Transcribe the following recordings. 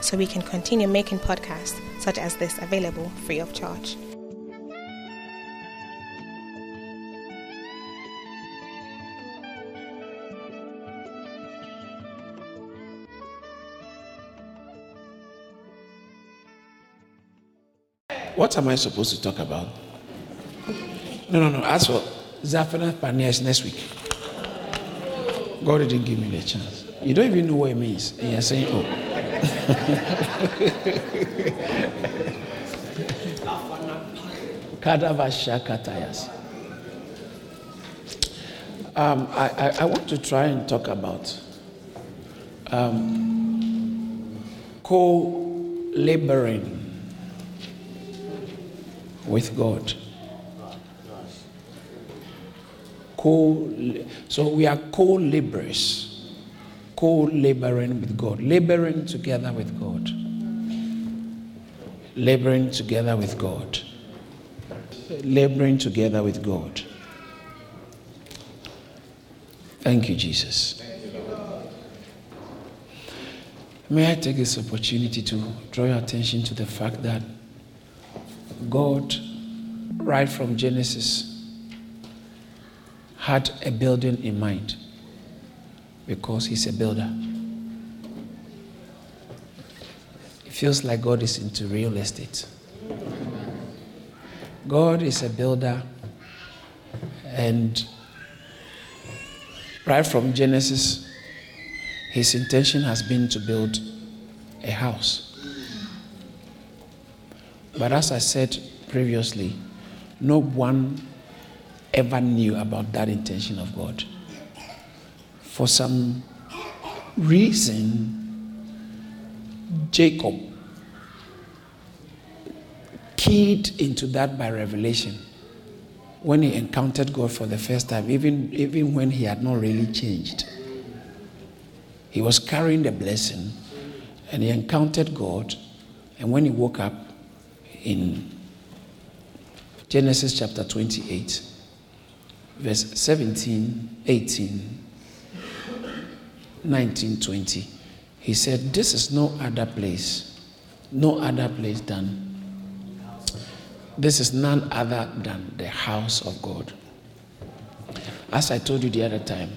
so we can continue making podcasts such as this available free of charge. What am I supposed to talk about? No, no, no. As for Zephaniah Panias next week. God didn't give me the chance. You don't even know what it means. And you're saying, oh. Um, I, I, I, want to try and talk about um, co laboring with God. Co so we are co-laborers, co-laboring with God, laboring together with God. Laboring together with God. Laboring together with God. Thank you, Jesus. May I take this opportunity to draw your attention to the fact that God, right from Genesis, had a building in mind because He's a builder. It feels like God is into real estate. God is a builder, and right from Genesis, His intention has been to build a house. But as I said previously, no one ever knew about that intention of God. For some reason, Jacob keyed into that by revelation when he encountered God for the first time, even, even when he had not really changed. He was carrying the blessing and he encountered God, and when he woke up, in Genesis chapter 28, verse 17, 18, 19, 20. He said, This is no other place, no other place than, this is none other than the house of God. As I told you the other time,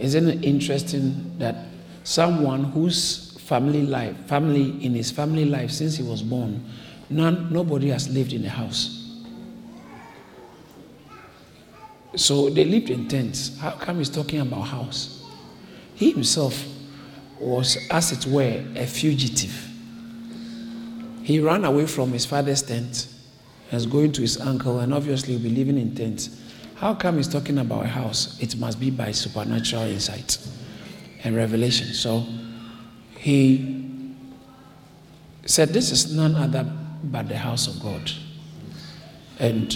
isn't it interesting that someone whose family life, family in his family life since he was born, None, nobody has lived in a house. So they lived in tents. How come he's talking about house? He himself was, as it were, a fugitive. He ran away from his father's tent and was going to his uncle, and obviously will be living in tents. How come he's talking about a house? It must be by supernatural insight and revelation. So he said, This is none other but the house of God. And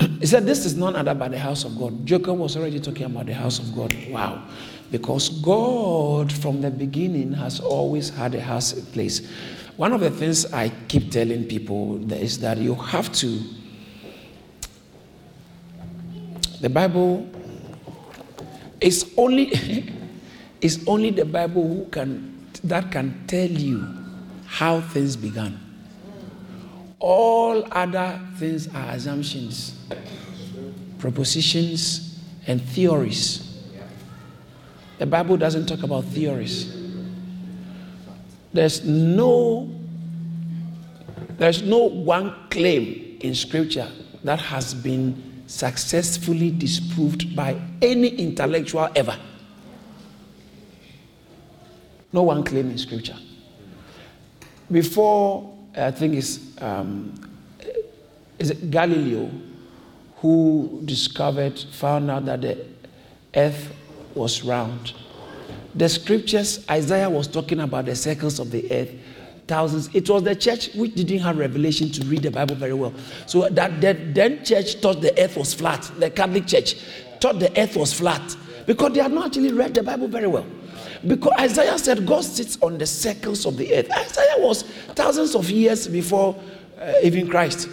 he said, This is none other but the house of God. Jacob was already talking about the house of God. Wow. Because God, from the beginning, has always had a place. One of the things I keep telling people is that you have to. The Bible is only it's only the Bible who can that can tell you how things began. All other things are assumptions, propositions, and theories. The Bible doesn't talk about theories. There's no there's no one claim in scripture that has been successfully disproved by any intellectual ever. No one claim in scripture. Before I think it's, um, Galileo who discovered, found out that the earth was round. The scriptures, Isaiah was talking about the circles of the earth. thousands. It was the church which didn't have revelation to read the Bible very well. So that the then church thought the earth was flat. The Catholic Church thought the earth was flat because they had not actually read the Bible very well. Because Isaiah said God sits on the circles of the earth. Isaiah was thousands of years before uh, even Christ.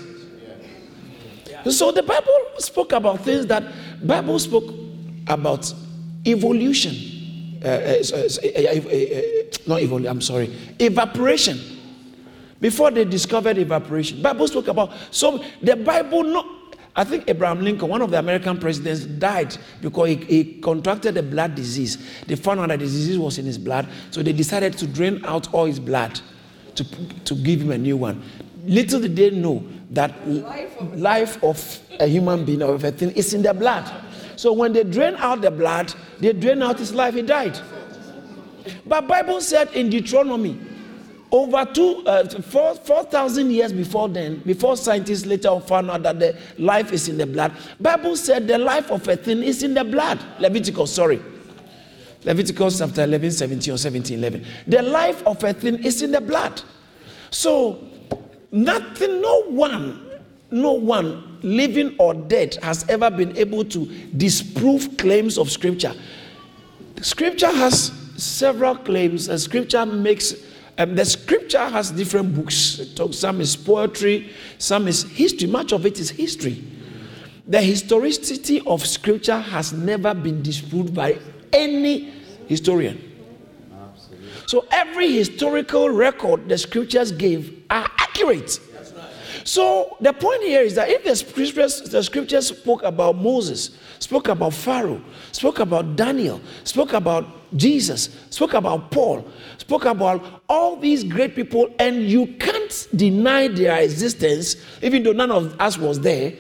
So the Bible spoke about things that Bible spoke about evolution. Uh, uh, uh, uh not evolution, I'm sorry, evaporation. Before they discovered evaporation, Bible spoke about so the Bible not I think Abraham Lincoln, one of the American presidents, died because he, he, contracted a blood disease. They found out that the disease was in his blood, so they decided to drain out all his blood to, to give him a new one. Little did they know that life of, life of a human being or of a thing is in the blood. So when they drain out the blood, they drain out his life, he died. But Bible said in Deuteronomy over two, uh, 4,000 years before then, before scientists later found out that the life is in the blood, Bible said the life of a thing is in the blood. Leviticus, sorry. Leviticus chapter 11, 17 or 17, 11. The life of a thing is in the blood. So, nothing, no one, no one, living or dead, has ever been able to disprove claims of Scripture. Scripture has several claims, and Scripture makes um, the scripture has different books. Some is poetry, some is history. Much of it is history. The historicity of scripture has never been disproved by any historian. So every historical record the scriptures gave are accurate. So the point here is that if the scriptures, the scriptures spoke about Moses, spoke about Pharaoh, spoke about Daniel, spoke about Jesus, spoke about Paul, spoke about all these great people, and you can't deny their existence, even though none of us was there.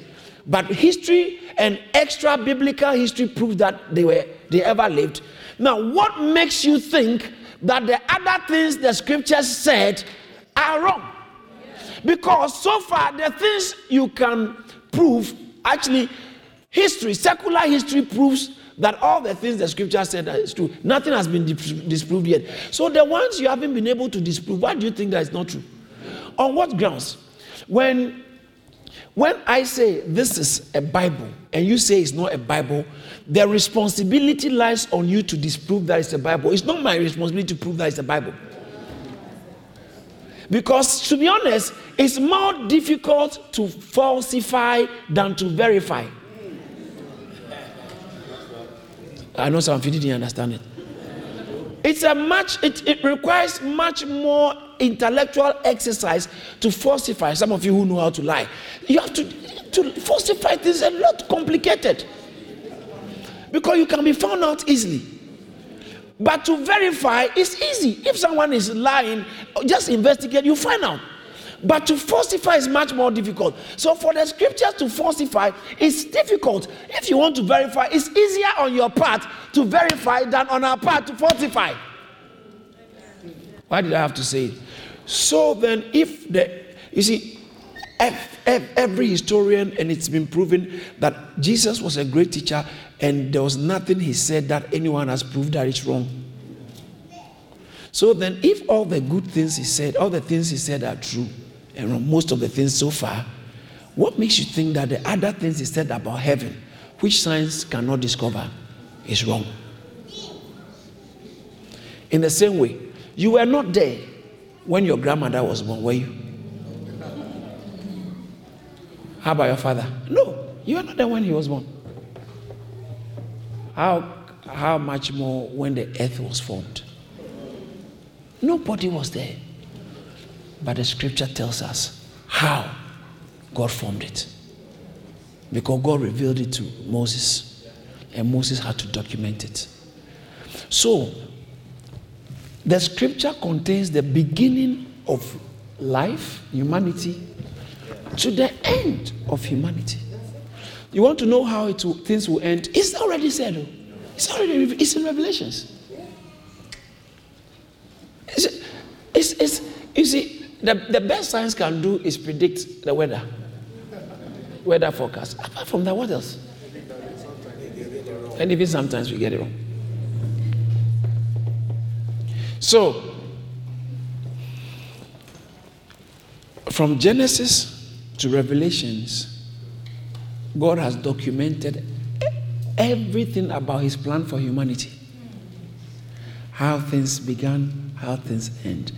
But history and extra biblical history proves that they were they ever lived. Now, what makes you think that the other things the scriptures said are wrong? Because so far the things you can prove actually history, secular history proves that all the things the scripture said is true. Nothing has been disproved yet. So the ones you haven't been able to disprove, why do you think that is not true? On what grounds? When when I say this is a Bible and you say it's not a Bible, the responsibility lies on you to disprove that it's a Bible. It's not my responsibility to prove that it's a Bible. Because to be honest, it's more difficult to falsify than to verify. I know some of you didn't understand it. It's a much, it, it requires much more intellectual exercise to falsify. Some of you who know how to lie, you have to, to falsify things a lot complicated because you can be found out easily. But to verify is easy. If someone is lying, just investigate, you find out. But to falsify is much more difficult. So for the scriptures to falsify it's difficult. If you want to verify, it's easier on your part to verify than on our part to falsify. Why did I have to say it? So then, if the, you see, every historian, and it's been proven that Jesus was a great teacher, and there was nothing he said that anyone has proved that it's wrong. So then, if all the good things he said, all the things he said are true, and most of the things so far, what makes you think that the other things he said about heaven, which science cannot discover, is wrong? In the same way, you were not there when your grandmother was born, were you? How about your father? No, you were not there when he was born. How, how much more when the earth was formed? Nobody was there. But the scripture tells us how God formed it. Because God revealed it to Moses, and Moses had to document it. So, the scripture contains the beginning of life, humanity, to the end of humanity. You want to know how it will, things will end? It's already said. Oh. It's already it's in Revelations. It's, it's, it's, you see, the, the best science can do is predict the weather, weather forecast. Apart from that, what else? And even sometimes we get it wrong. So, from Genesis to Revelations, God has documented everything about his plan for humanity. How things began, how things end.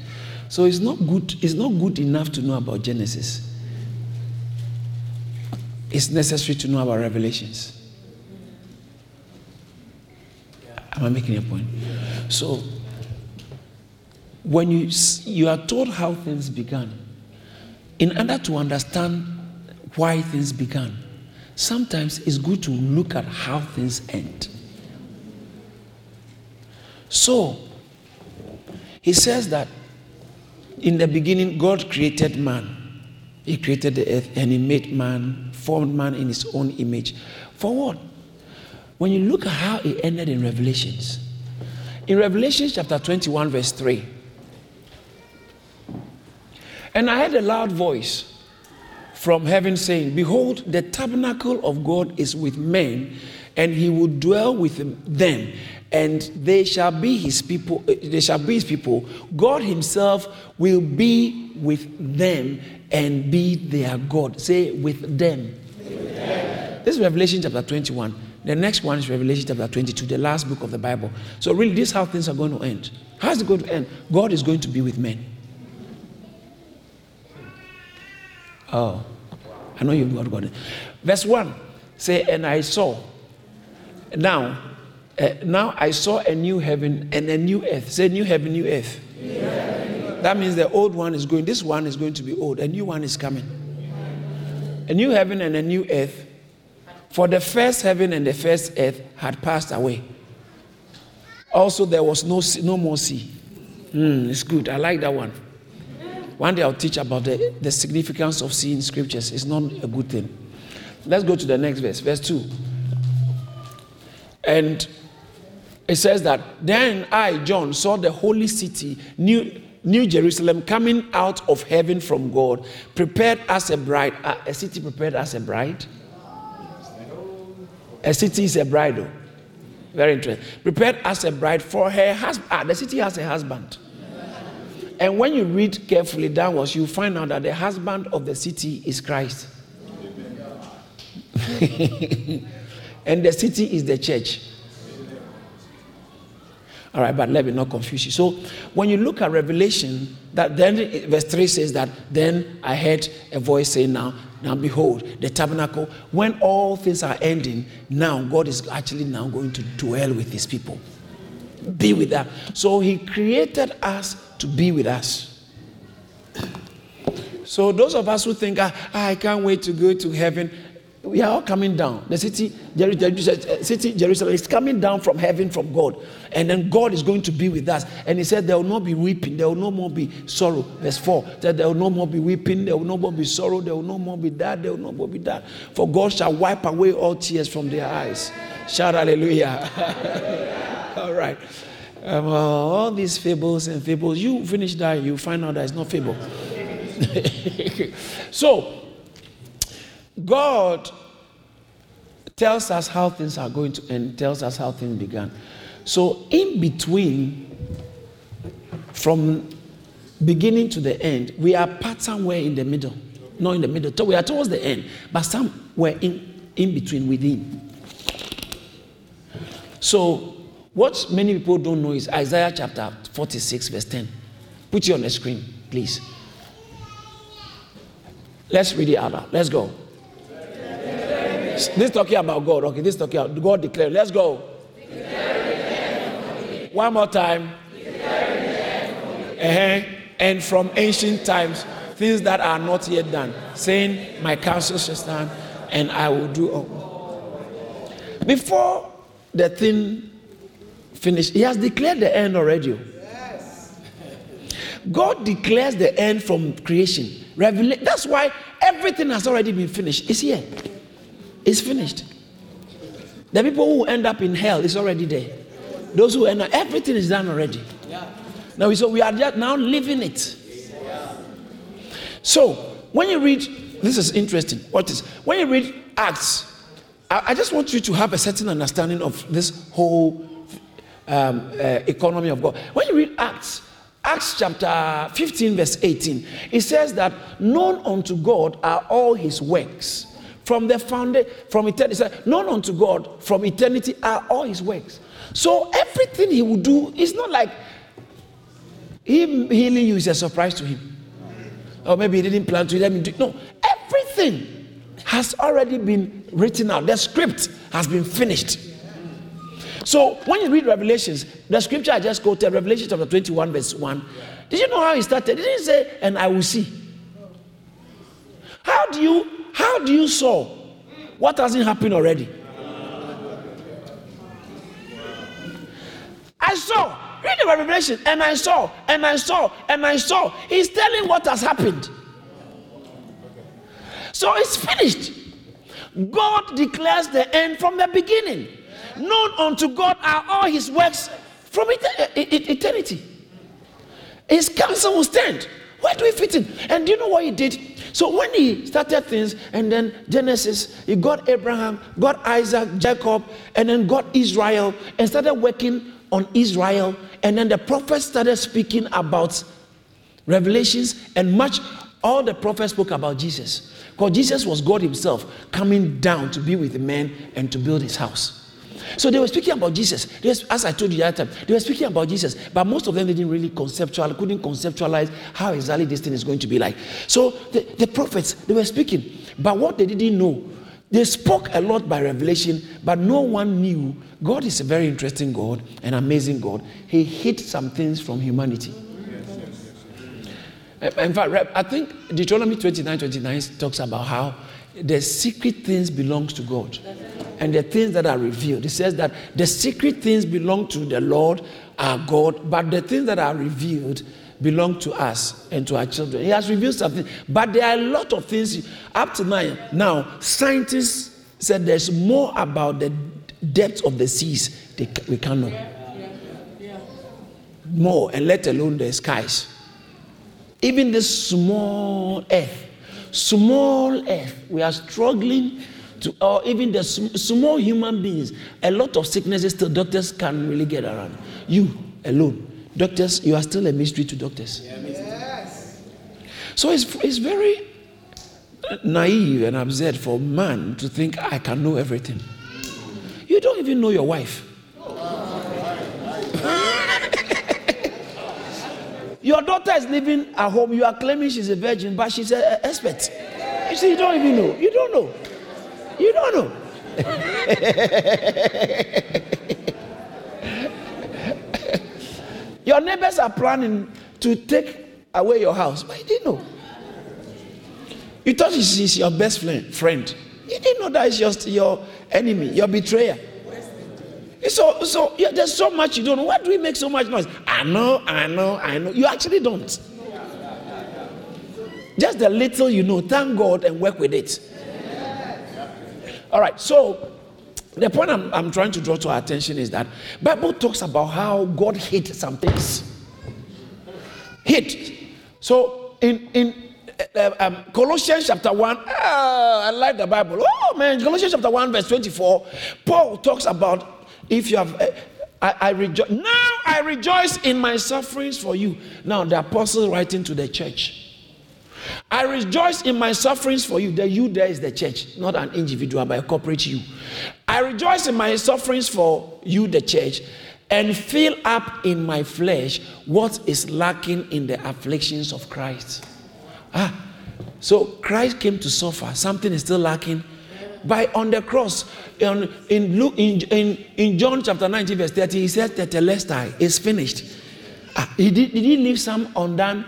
So it's not good, it's not good enough to know about Genesis. It's necessary to know about Revelations. Am I making a point? So when you you are told how things began, in order to understand why things began, sometimes it's good to look at how things end. So, he says that in the beginning, God created man. He created the earth and he made man, formed man in his own image. For what? When you look at how it ended in Revelations, in Revelation chapter 21, verse 3, and I heard a loud voice from heaven saying, Behold, the tabernacle of God is with men, and he will dwell with them, and they shall be his people, eh, they shall be his people. God himself will be with them and be their God. Say, with them. With them. This is Revelation chapter 21. The next one is Revelation chapter 22, the last book of the Bible. So, really, this is how things are going to end. How's it going to end? God is going to be with men. Oh, I know you've got it. Verse 1 say, And I saw. Now, uh, now I saw a new heaven and a new earth. Say, New heaven, new earth. That means the old one is going, this one is going to be old, a new one is coming. A new heaven and a new earth. For the first heaven and the first earth had passed away. Also, there was no, no more sea. Mm, it's good. I like that one. One day I'll teach about the, the significance of seeing scriptures. It's not a good thing. Let's go to the next verse, verse 2. And it says that then I, John, saw the holy city, New, New Jerusalem, coming out of heaven from God, prepared as a bride. Uh, a city prepared as a bride. A city is a. Though. Very interesting. Prepared as a bride for her husband. Ah, the city has a husband. And when you read carefully downwards, you find out that the husband of the city is Christ. and the city is the church. All right, but let me not confuse you. So when you look at Revelation, that then verse 3 says that then I heard a voice saying, Now, now behold, the tabernacle, when all things are ending, now God is actually now going to dwell with his people. Be with them. So he created us to be with us. So those of us who think, ah, I can't wait to go to heaven, we are all coming down. The city, Jerusalem, city Jerusalem is coming down from heaven from God. And then God is going to be with us. And he said, There will not be weeping, there will no more be sorrow. Verse 4 that there will no more be weeping, there will no more be sorrow, there will no more be that, there will no more be that. For God shall wipe away all tears from their eyes. Shout hallelujah. all right. Um, uh, all these fables and fables, you finish that, you find out that it's not fable. so, God tells us how things are going to end, tells us how things began. So, in between, from beginning to the end, we are part somewhere in the middle. Not in the middle, we are towards the end, but somewhere in, in between within. So, what many people don't know is Isaiah chapter 46, verse 10. Put it on the screen, please. Let's read it out. Let's go. This talking about God. Okay, this talking about God declared. Let's go. One more time. Uh-huh. And from ancient times, things that are not yet done, saying, My counsel shall stand, and I will do all. Before the thing finished, He has declared the end already. God declares the end from creation. Revelation. That's why everything has already been finished. It's here. It's finished. The people who end up in hell is already there. Those who end up, everything is done already. Now, so we are just now living it. So when you read, this is interesting. What is when you read Acts? I, I just want you to have a certain understanding of this whole um, uh, economy of God. When you read Acts, Acts chapter 15, verse 18, it says that known unto God are all his works. From the foundation, from eternity, known unto God from eternity are all his works. So everything he will do is not like him healing you is a surprise to him. Or maybe he didn't plan to let me do No, everything has already been written out. The script has been finished. So when you read Revelations, the scripture I just quoted, Revelation chapter 21, verse 1, did you know how he started? Didn't say, and I will see. How do you how do you saw what hasn't happened already? I saw. Read the Revelation, and I saw, and I saw, and I saw. He's telling what has happened. So it's finished. God declares the end from the beginning. Known unto God are all his works from eternity. His counsel will stand. Where do we fit in? And do you know what he did? So when he started things, and then Genesis, he got Abraham, got Isaac, Jacob, and then got Israel, and started working on Israel. And then the prophets started speaking about revelations, and much all the prophets spoke about Jesus. Because Jesus was God Himself coming down to be with the men and to build His house. So they were speaking about Jesus. Was, as I told you the other time, they were speaking about Jesus, but most of them didn't really conceptual, couldn't conceptualize how exactly this thing is going to be like. So the, the prophets, they were speaking, but what they didn't know, they spoke a lot by revelation, but no one knew. God is a very interesting God, an amazing God. He hid some things from humanity. Eh, eh, in fact, I think Deuteronomy 29 29 talks about how the secret things belongs to God and the things that are revealed. It says that the secret things belong to the Lord our God, but the things that are revealed belong to us and to our children. He has revealed something, but there are a lot of things up to now. Now, scientists said there's more about the depth of the seas we can't know. More, and let alone the skies. Even this small earth, small earth, we are struggling to, or even the small human beings, a lot of sicknesses still doctors can really get around. You alone, doctors, you are still a mystery to doctors. Yes. So it's, it's very naive and absurd for man to think I can know everything. You don't even know your wife. your daughter is living at home. You are claiming she's a virgin, but she's an expert. You see, you don't even know. You don't know. You don't know. your neighbors are planning to take away your house, but you didn't know. You thought he's your best friend. friend. You didn't know that it's just your enemy, your betrayer. So, so yeah, there's so much you don't know. Why do we make so much noise? I know, I know, I know. You actually don't. Just the little you know, thank God and work with it. All right, so the point I'm, I'm trying to draw to our attention is that Bible talks about how God hid some things. Hid. So in in uh, um, Colossians chapter 1, ah, I like the Bible. Oh man, Colossians chapter 1, verse 24, Paul talks about if you have. Uh, I, I rejoice. Now I rejoice in my sufferings for you. Now, the apostle writing to the church. I rejoice in my sufferings for you. The you there is the church, not an individual, but a corporate you. I rejoice in my sufferings for you, the church, and fill up in my flesh what is lacking in the afflictions of Christ. Ah, so Christ came to suffer. Something is still lacking. By on the cross, in, in, Luke, in, in, in John chapter 19, verse 30, he said that the Tetelestai is finished. Ah, he did, he leave some undone?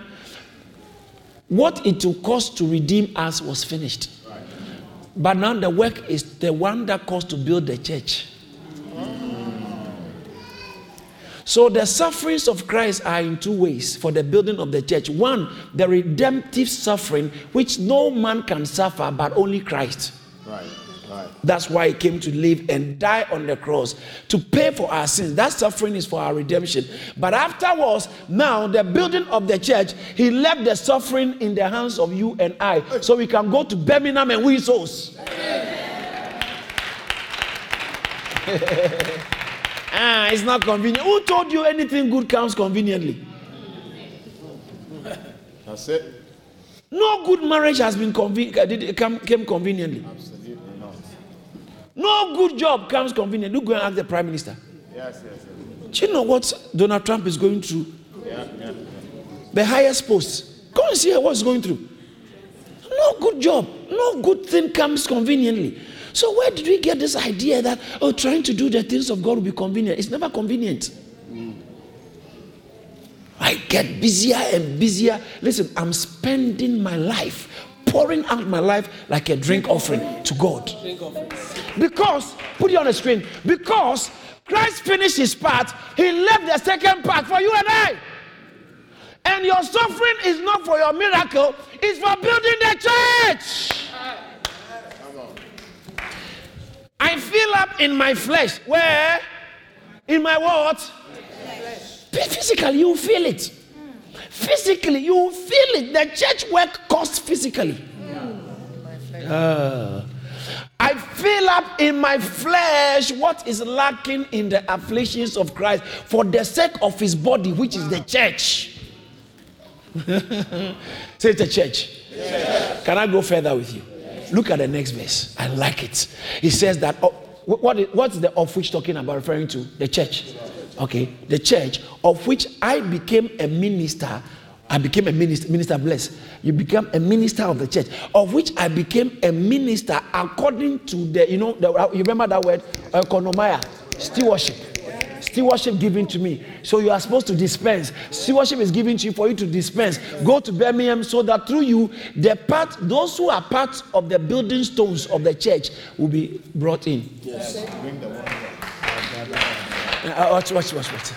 What it will cost to redeem us was finished. But now the work is the one that cost to build the church. So the sufferings of Christ are in two ways for the building of the church. One, the redemptive suffering, which no man can suffer but only Christ. Right. That's why he came to live and die on the cross to pay for our sins. That suffering is for our redemption. But afterwards, now the building of the church, he left the suffering in the hands of you and I, so we can go to Birmingham and win souls. ah, it's not convenient. Who told you anything good comes conveniently? That's it. No good marriage has been conven- it come, came conveniently. Absolutely not. No good job comes conveniently. Look, go and ask the prime minister. Yes, yes, yes. Do you know what Donald Trump is going through? Yeah, yeah. The highest post. Go and see what's going through. No good job. No good thing comes conveniently. So where did we get this idea that oh, trying to do the things of God will be convenient? It's never convenient. Mm. I get busier and busier. Listen, I'm spending my life pouring out my life like a drink offering to God. Because, put it on the screen, because Christ finished his part, he left the second part for you and I. And your suffering is not for your miracle, it's for building the church. I fill up in my flesh. Where? In my what? Physically, you feel it. Physically, you feel it. The church work costs physically. Ah. I fill up in my flesh what is lacking in the afflictions of Christ for the sake of his body, which is the church. Say the church. Can I go further with you? Look at the next verse. I like it. He says that, oh, what is, what's the of which talking about, referring to? The church. Okay, the church of which I became a minister. I became a minister, minister bless. You become a minister of the church, of which I became a minister according to the, you know, the, uh, you remember that word, economia, stewardship. Stewardship given to me. So you are supposed to dispense. Stewardship is given to you for you to dispense. Go to Birmingham so that through you, the part, those who are part of the building stones of the church will be brought in. Yes. Bring the one. Uh, watch, watch, watch, watch.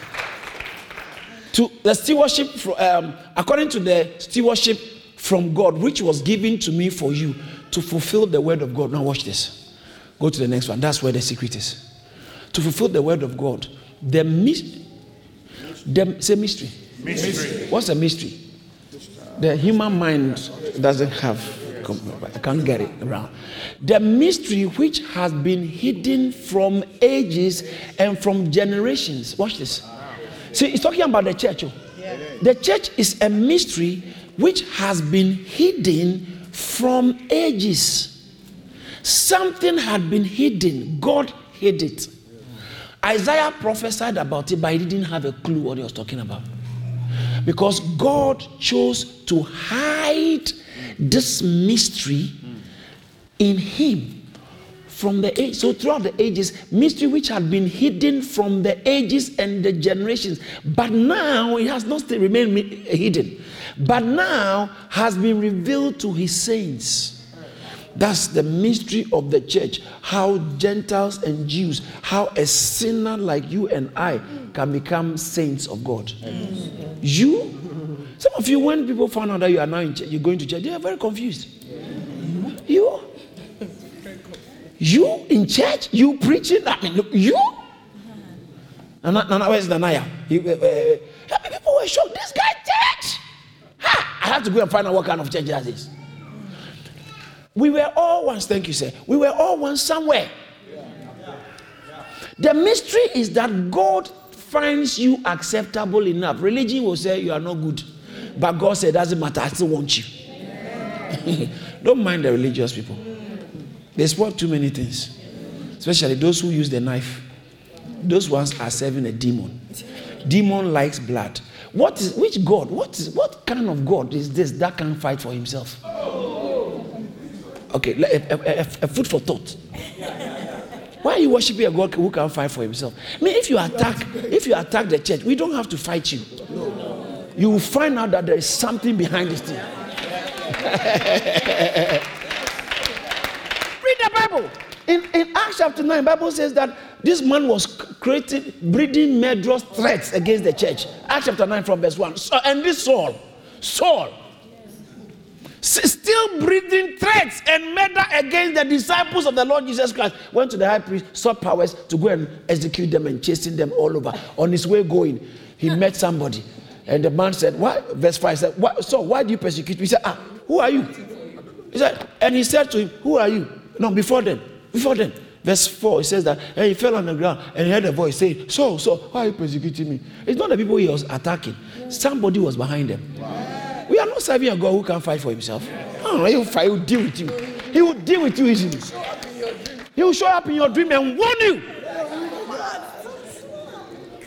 To the stewardship, um, according to the stewardship from God, which was given to me for you to fulfill the word of God. Now, watch this. Go to the next one. That's where the secret is. To fulfill the word of God, the mystery. The, say mystery. Mystery. What's a mystery? The human mind doesn't have, I can't get it around. The mystery which has been hidden from ages and from generations. Watch this. See, it's talking about the church. oh. The church is a mystery which has been hidden from ages. Something had been hidden, God hid it. Isaiah prophesied about it, but he didn't have a clue what he was talking about. Because God chose to hide this mystery in him from the age. So throughout the ages, mystery which had been hidden from the ages and the generations, but now it has not still remained hidden, but now has been revealed to his saints. That's the mystery of the church. How Gentiles and Jews, how a sinner like you and I can become saints of God. You, some of you, when people find out that you are now in church, you're going to church, they are very confused. You, you in church, you preaching. I mean, look, you. Nana, Nana, where's Nanaya? He, uh, uh, people were shocked? This guy church. Ha! I have to go and find out what kind of church that is. We were all once, thank you, sir. We were all once somewhere. The mystery is that God finds you acceptable enough. Religion will say you are not good, but God said, doesn't matter, I still want you. Don't mind the religious people. They spoil too many things, especially those who use the knife. Those ones are serving a demon. Demon likes blood. What is which God? What is what kind of God is this that can fight for himself? Okay, a, a, a, a food for thought. Why are you worshiping a God who can't fight for himself? I mean, if you attack, if you attack the church, we don't have to fight you. You will find out that there is something behind this thing. Read the Bible. In, in Acts chapter 9, Bible says that this man was creating, breeding murderous threats against the church. Acts chapter 9 from verse 1. So, and this Saul, Saul, still breathing threats and murder against the disciples of the Lord Jesus Christ, went to the high priest, sought powers to go and execute them and chasing them all over. On his way going, he met somebody. And the man said, Why? Verse 5 said, why, So why do you persecute me? He said, Ah, who are you? He said, and he said to him, Who are you? No, before then, before then. Verse 4, it says that, and he fell on the ground and he heard a voice saying, So, so, why are you persecuting me? It's not the people he was attacking, somebody was behind them. We are not serving a God who can't fight for himself. No, he will fight, he will deal with you. He will deal with you easily. He will show up in your dream and warn you.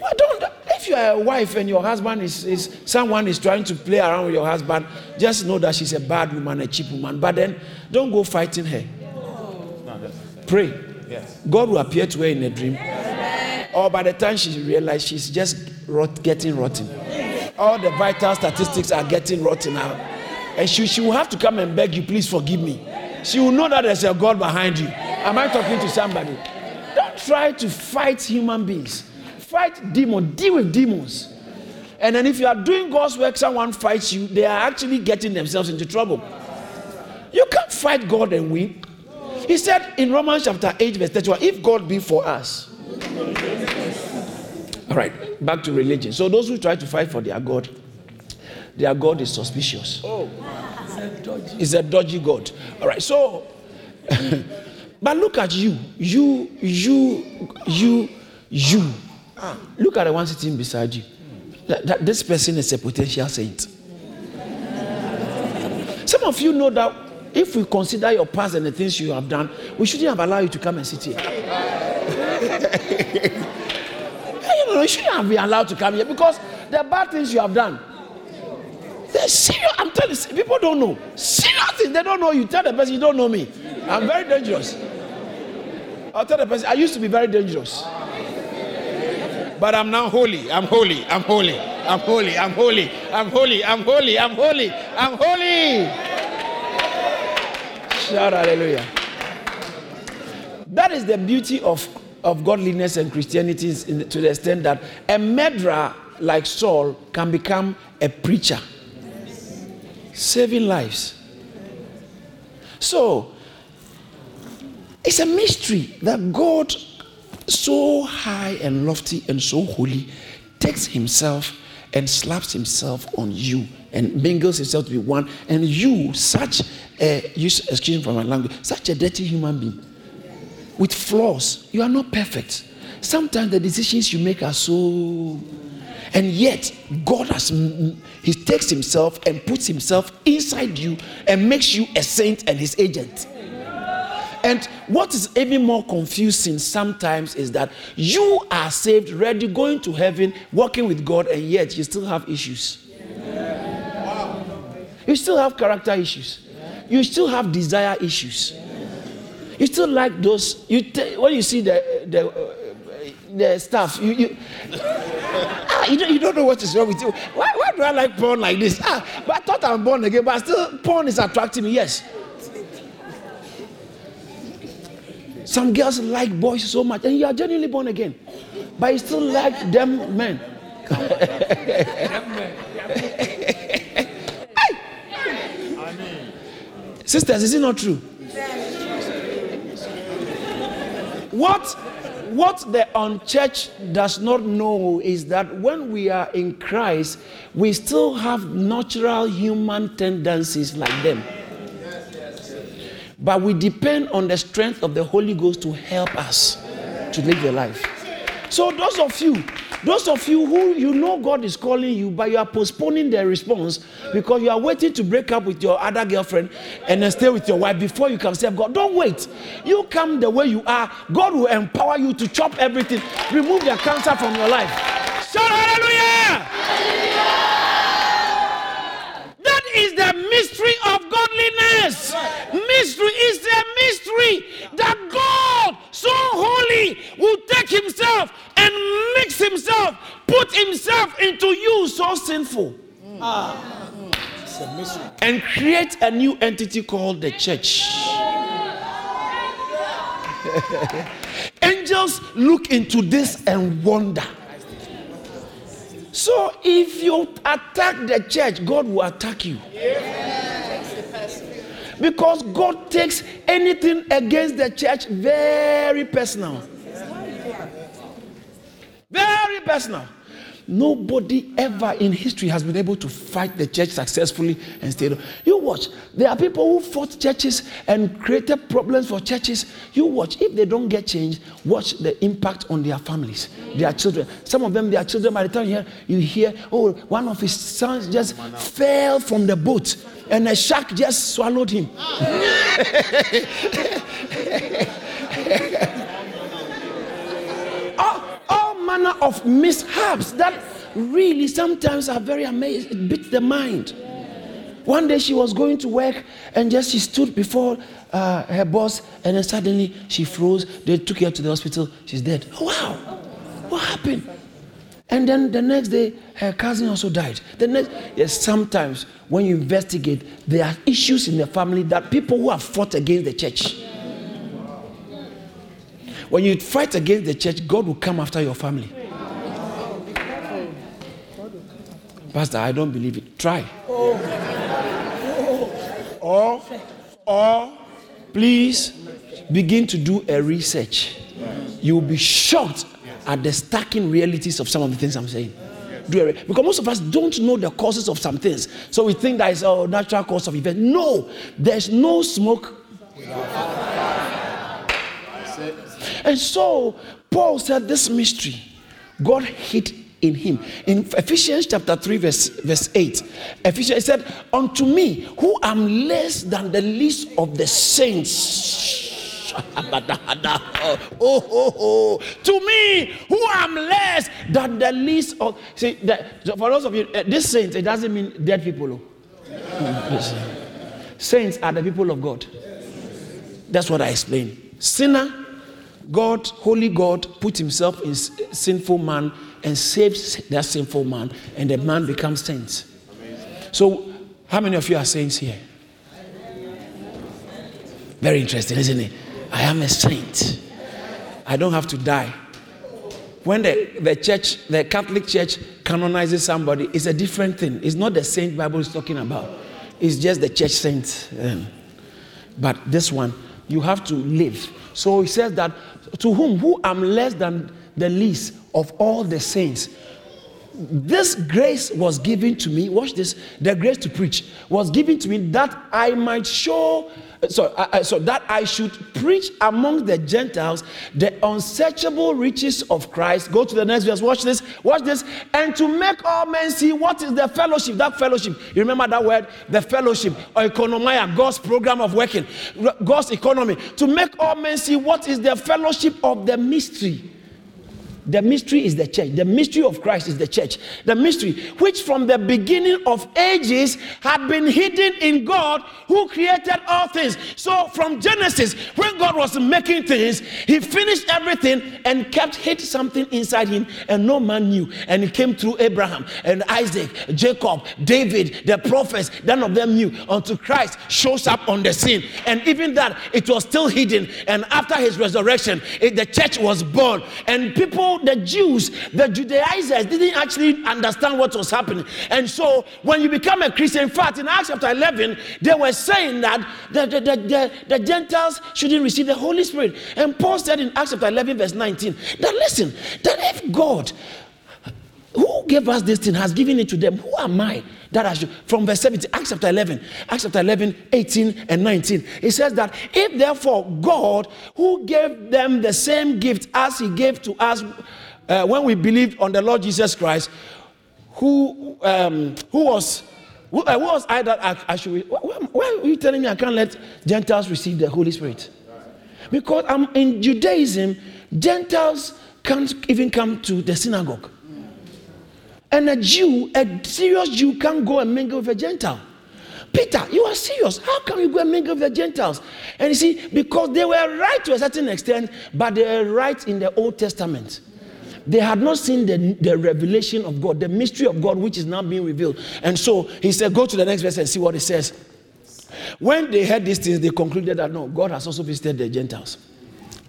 But don't, if you are a wife and your husband is, is someone is trying to play around with your husband, just know that she's a bad woman, a cheap woman. But then don't go fighting her. Pray. Yes. God will appear to her in a dream. Or by the time she realizes she's just rot, getting rotten. All the vital statistics are getting rotten out. And she, she will have to come and beg you, please forgive me. She will know that there's a God behind you. Am I talking to somebody? Don't try to fight human beings. Fight demons. Deal with demons. And then if you are doing God's work, someone fights you, they are actually getting themselves into trouble. You can't fight God and win. He said in Romans chapter 8, verse 31, if God be for us. All right, back to religion. So those who try to fight for their God, their God is suspicious. Oh, it's a dodgy God. All right, so, but look at you, you, you, you, you. Look at the one sitting beside you. That, that this person is a potential saint. Some of you know that if we consider your past and the things you have done, we shouldn't have allowed you to come and sit here. you know, you shouldn't have been allowed to come here because the bad things you have done. They're serious. I'm telling you, people don't know. Serious things. They don't know you. Tell the person you don't know me. I'm very dangerous. I'll tell the person I used to be very dangerous. But I'm now holy. I'm holy. I'm holy. I'm holy. I'm holy. I'm holy. I'm holy. I'm holy. I'm holy. Shout hallelujah. That is the beauty of, of godliness and Christianity to the extent that a murderer like Saul can become a preacher, saving lives. So, it's a mystery that God, so high and lofty and so holy, takes himself and slaps himself on you and mingles himself to be one. And you, such a, use, excuse me for my language, such a dirty human being with flaws, you are not perfect. Sometimes the decisions you make are so. And yet, God has, He takes Himself and puts Himself inside you and makes you a saint and His agent. And what is even more confusing sometimes is that you are saved, ready, going to heaven, walking with God, and yet you still have issues. Wow! You still have character issues. You still have desire issues. You still like those. You t- when you see the the, uh, the stuff, you you, ah, you, don't, you don't know what is wrong with you. Why, why do I like porn like this? Ah, but I thought I'm born again, but still porn is attracting me. Yes. Some girls like boys so much, and you are genuinely born again, but you still like them men. Sisters, is it not true? What, what the unchurched does not know is that when we are in Christ, we still have natural human tendencies like them. But we depend on the strength of the Holy Ghost to help us to live the life. So, those of you, those of you who you know God is calling you, but you are postponing the response because you are waiting to break up with your other girlfriend and then stay with your wife before you can serve God. Don't wait. You come the way you are. God will empower you to chop everything, remove the cancer from your life. Shout hallelujah! That is the mystery of godliness. Mystery is the mystery that God, so holy, will take himself and mix himself, put himself into you, so sinful. And create a new entity called the church. Angels look into this and wonder. So if you attack the church, God will attack you. Because God takes anything against the church very personal. Very personal. Nobody ever in history has been able to fight the church successfully and stay. You watch. There are people who fought churches and created problems for churches. You watch. If they don't get changed, watch the impact on their families, their children. Some of them, their children, by the time you hear, you hear oh, one of his sons just fell from the boat and a shark just swallowed him. All, all manner of mishaps that really sometimes are very amazing. It beats the mind. One day she was going to work and just she stood before uh, her boss and then suddenly she froze. They took her to the hospital. She's dead. Oh, wow. What happened? And then the next day, her cousin also died. The next, yes, sometimes when you investigate, there are issues in the family that people who have fought against the church when you fight against the church, God will come after your family. Pastor, I don't believe it. Try. Oh. Or, or, please begin to do a research. You'll be shocked at the stacking realities of some of the things I'm saying. Because most of us don't know the causes of some things, so we think that is a natural cause of event. No, there's no smoke and so Paul said this mystery, God hid in him. In Ephesians chapter 3, verse, verse 8, Ephesians said, Unto me, who am less than the least of the saints. Oh, oh, oh, To me, who am less than the least of. See, that, for those of you, uh, this saints, it doesn't mean dead people. Oh. saints are the people of God. That's what I explained. Sinner God, holy God, put himself in sinful man and saves that sinful man, and the man becomes saint. So, how many of you are saints here? Very interesting, isn't it? I am a saint. I don't have to die. When the, the church, the Catholic Church canonizes somebody, it's a different thing. It's not the saint Bible is talking about. It's just the church saint. Um, but this one, you have to live. So he says that to whom who am less than the least of all the saints this grace was given to me watch this the grace to preach was given to me that i might show so, uh, so that I should preach among the Gentiles the unsearchable riches of Christ. Go to the next verse. Watch this. Watch this. And to make all men see what is the fellowship. That fellowship. You remember that word? The fellowship or oikonomia, God's program of working, God's economy. To make all men see what is the fellowship of the mystery the mystery is the church. The mystery of Christ is the church. The mystery, which from the beginning of ages had been hidden in God who created all things. So, from Genesis, when God was making things, He finished everything and kept hid something inside Him, and no man knew. And it came through Abraham and Isaac, Jacob, David, the prophets. None of them knew until Christ shows up on the scene. And even that, it was still hidden. And after His resurrection, it, the church was born. And people the Jews, the Judaizers, didn't actually understand what was happening. And so when you become a Christian, in fact, in Acts chapter 11, they were saying that the, the, the, the, the Gentiles shouldn't receive the Holy Spirit. And Paul said in Acts chapter 11, verse 19, that listen, that if God who gave us this thing has given it to them. Who am I that I should? From verse 17, Acts chapter 11, Acts chapter 11, 18, and 19. It says that if therefore God, who gave them the same gift as he gave to us uh, when we believed on the Lord Jesus Christ, who, um, who was who, uh, who was I that I, I should? Why, why are you telling me I can't let Gentiles receive the Holy Spirit? Because I'm in Judaism, Gentiles can't even come to the synagogue. And a Jew, a serious Jew, can't go and mingle with a Gentile. Peter, you are serious. How can you go and mingle with the Gentiles? And you see, because they were right to a certain extent, but they were right in the Old Testament. They had not seen the, the revelation of God, the mystery of God, which is now being revealed. And so he said, Go to the next verse and see what it says. When they heard these things, they concluded that no, God has also visited the Gentiles.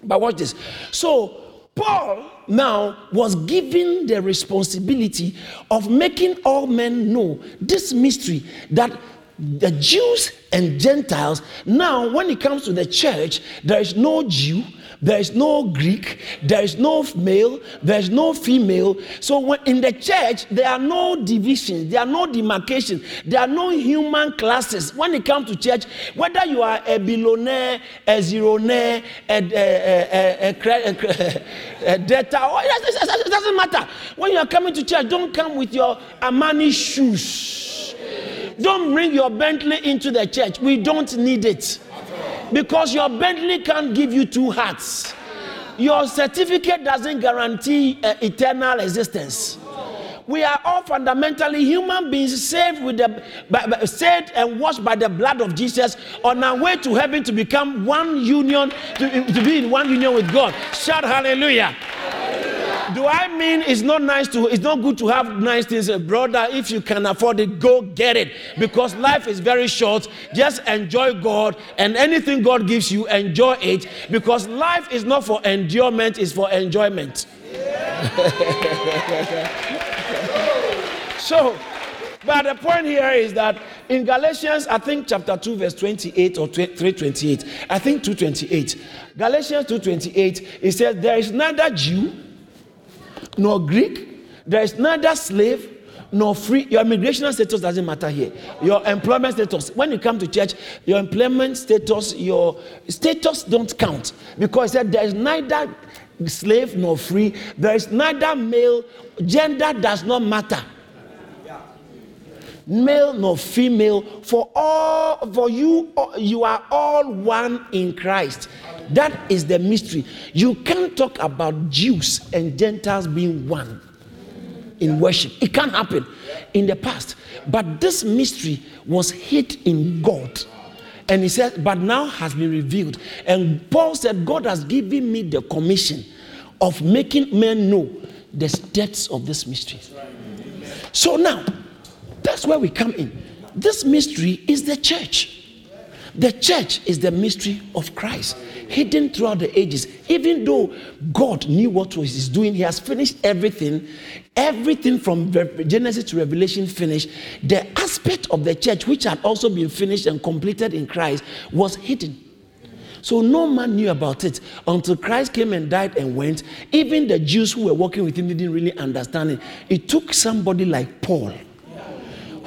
But watch this. So Paul now was given the responsibility of making all men know this mystery that the Jews and Gentiles, now when it comes to the church, there is no Jew, there is no Greek, there is no male, there is no female. So when in the church, there are no divisions, there are no demarcations, there are no human classes. When it comes to church, whether you are a billionaire, a zeronaire, a, a, a, a, a debtor, it doesn't matter. When you are coming to church, don't come with your Armani shoes. Don't bring your Bentley into the church. We don't need it. Because your Bentley can't give you two hearts. Your certificate doesn't guarantee uh, eternal existence. We are all fundamentally human beings saved with the by, by, saved and washed by the blood of Jesus on our way to heaven to become one union to, to be in one union with God. Shout hallelujah do I mean it's not nice to, it's not good to have nice things, eh, brother? If you can afford it, go get it because life is very short. Just enjoy God and anything God gives you, enjoy it because life is not for endurement, it's for enjoyment. so, but the point here is that in Galatians, I think chapter 2, verse 28 or 328, I think 228. Galatians 228, it says, There is neither Jew nor Greek. There is neither slave nor free. Your immigration status doesn't matter here. Your employment status. When you come to church, your employment status, your status don't count because said there is neither slave nor free. There is neither male. Gender does not matter. Male nor female, for all for you, you are all one in Christ. That is the mystery. You can't talk about Jews and Gentiles being one in worship. It can't happen in the past. But this mystery was hid in God. And he said, but now has been revealed. And Paul said, God has given me the commission of making men know the depths of this mystery. So now, that's where we come in. This mystery is the church. The church is the mystery of Christ, hidden throughout the ages. Even though God knew what was He's doing, He has finished everything. Everything from Genesis to Revelation finished. The aspect of the church, which had also been finished and completed in Christ, was hidden. So no man knew about it until Christ came and died and went. Even the Jews who were working with him didn't really understand it. It took somebody like Paul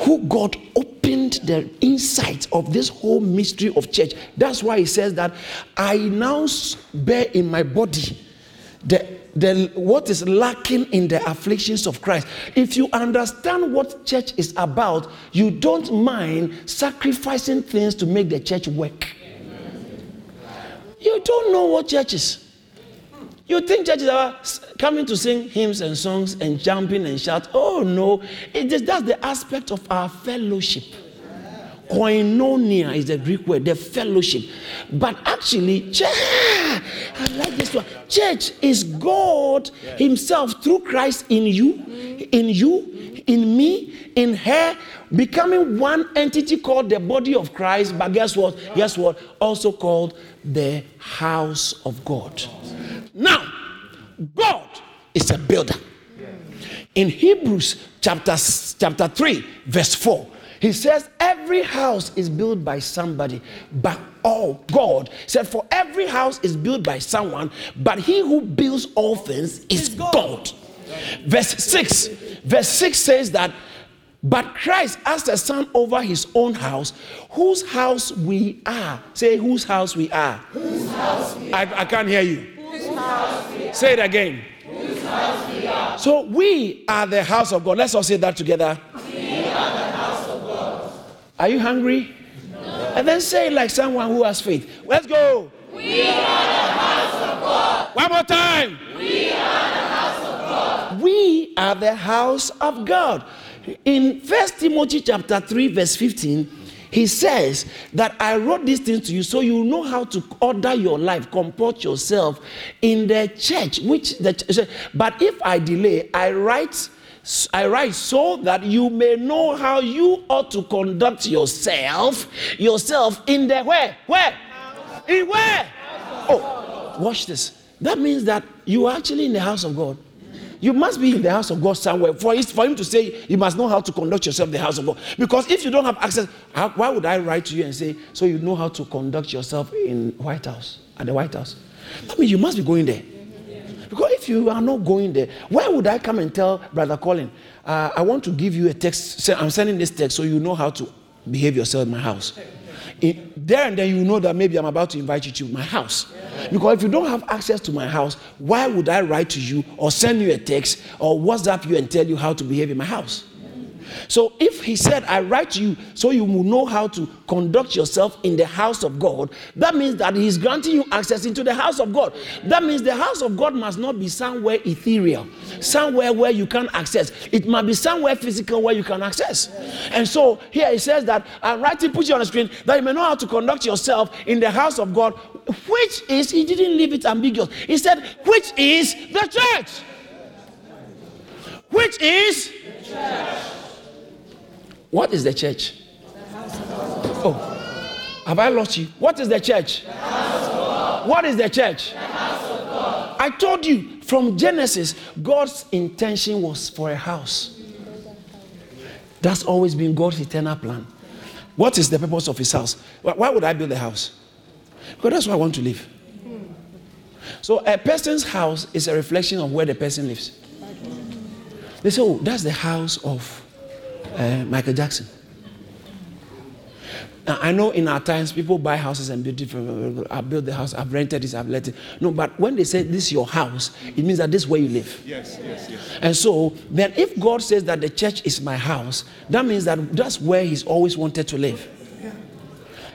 who God opened the insight of this whole mystery of church. That's why he says that I now bear in my body the, the what is lacking in the afflictions of Christ. If you understand what church is about, you don't mind sacrificing things to make the church work. You don't know what church is. You think churches are coming to sing hymns and songs and jumping and shout? Oh no, it is that's the aspect of our fellowship. Koinonia is the Greek word, the fellowship. But actually, church, I like this one. Church is God Himself through Christ in you, in you, in me, in her, becoming one entity called the body of Christ. But guess what? Guess what? Also called the house of God. God is a builder. In Hebrews chapter, chapter 3, verse 4, he says, Every house is built by somebody, but all God said, For every house is built by someone, but he who builds all things is God. God. Verse 6, verse 6 says that, But Christ as the son over his own house, whose house we are. Say, whose house we are. Whose house we are. I, I can't hear you. Say it again. So we are the house of God. Let's all say that together. We are the house of God. Are you hungry? No. And then say it like someone who has faith. Let's go. We are the house of God. One more time. We are the house of God. We are the house of God. In First Timothy chapter 3, verse 15 he says that I wrote these things to you so you know how to order your life, comport yourself in the church. Which the church, but if I delay, I write. I write so that you may know how you ought to conduct yourself, yourself in the where, where, in where. Oh, watch this. That means that you are actually in the house of God. You must be in the house of God somewhere. For, his, for him to say, you must know how to conduct yourself in the house of God. Because if you don't have access, how, why would I write to you and say, so you know how to conduct yourself in White House, at the White House? I mean, you must be going there. Because if you are not going there, why would I come and tell Brother Colin, uh, I want to give you a text, I'm sending this text so you know how to behave yourself in my house. There and then you know that maybe I'm about to invite you to my house. Because if you don't have access to my house, why would I write to you or send you a text or WhatsApp you and tell you how to behave in my house? So if he said, I write you so you will know how to conduct yourself in the house of God, that means that he's granting you access into the house of God. That means the house of God must not be somewhere ethereal, somewhere where you can access. It must be somewhere physical where you can access. And so here he says that I'm writing, put you on the screen, that you may know how to conduct yourself in the house of God, which is, he didn't leave it ambiguous. He said, which is the church. Which is the church. What is the church? Oh, have I lost you? What is the church? The what is the church? The I told you from Genesis, God's intention was for a house. That's always been God's eternal plan. What is the purpose of his house? Why would I build a house? Because that's where I want to live. So a person's house is a reflection of where the person lives. They say, oh, that's the house of uh, Michael Jackson. Now, I know in our times people buy houses and build different. I built the house, I've rented this, I've let it. No, but when they say this is your house, it means that this is where you live. Yes, yes, yes. And so then, if God says that the church is my house, that means that that's where He's always wanted to live.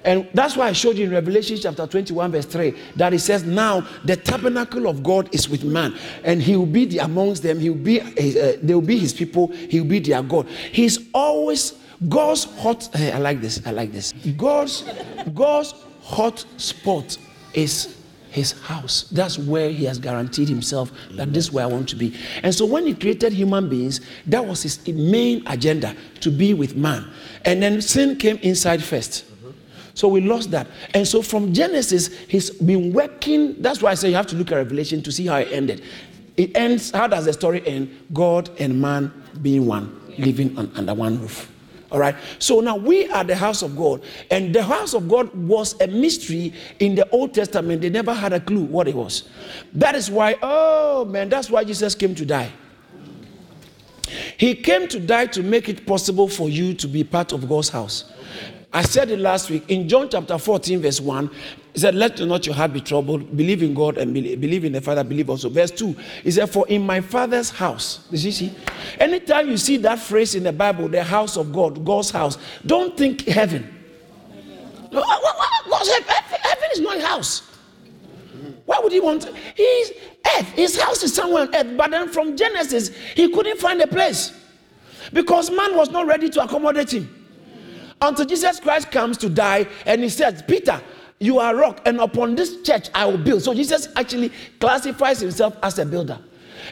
And that's why I showed you in Revelation chapter 21, verse 3, that it says, Now the tabernacle of God is with man, and he will be the, amongst them, he will be uh, they will be his people, he will be their God. He's always God's hot. Hey, I like this. I like this. God's God's hot spot is his house. That's where he has guaranteed himself that this is where I want to be. And so when he created human beings, that was his main agenda to be with man. And then sin came inside first. So we lost that. And so from Genesis, he's been working. That's why I say you have to look at Revelation to see how it ended. It ends, how does the story end? God and man being one, living on, under one roof. All right. So now we are the house of God. And the house of God was a mystery in the Old Testament. They never had a clue what it was. That is why, oh man, that's why Jesus came to die. He came to die to make it possible for you to be part of God's house. I said it last week in John chapter 14, verse 1. He said, Let not your heart be troubled. Believe in God and believe, in the Father, believe also. Verse 2, he said, For in my Father's house, did you see? Anytime you see that phrase in the Bible, the house of God, God's house, don't think heaven. God's heaven, heaven is not house. Why would he want? He's earth. His house is somewhere on earth. But then from Genesis, he couldn't find a place because man was not ready to accommodate him until Jesus Christ comes to die and he says, Peter, you are rock, and upon this church I will build. So Jesus actually classifies himself as a builder.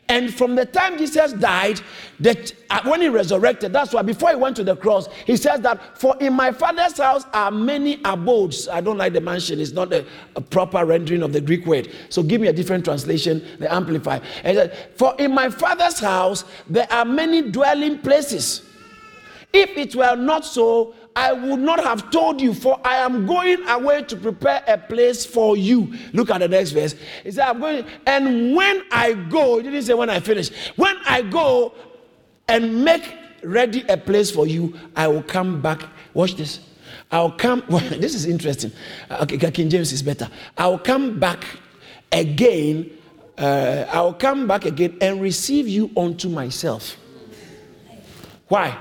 And from the time Jesus died, that uh, when he resurrected, that's why before he went to the cross, he says that for in my father's house are many abodes. I don't like the mansion; it's not a, a proper rendering of the Greek word. So give me a different translation, the Amplify. And said, for in my father's house there are many dwelling places. If it were not so, I would not have told you, for I am going away to prepare a place for you. Look at the next verse. He said, I'm going, and when I go, he didn't say when I finish, when I go and make ready a place for you, I will come back. Watch this. I'll come. Well, this is interesting. Okay, King James is better. I'll come back again. Uh, I'll come back again and receive you unto myself. Why?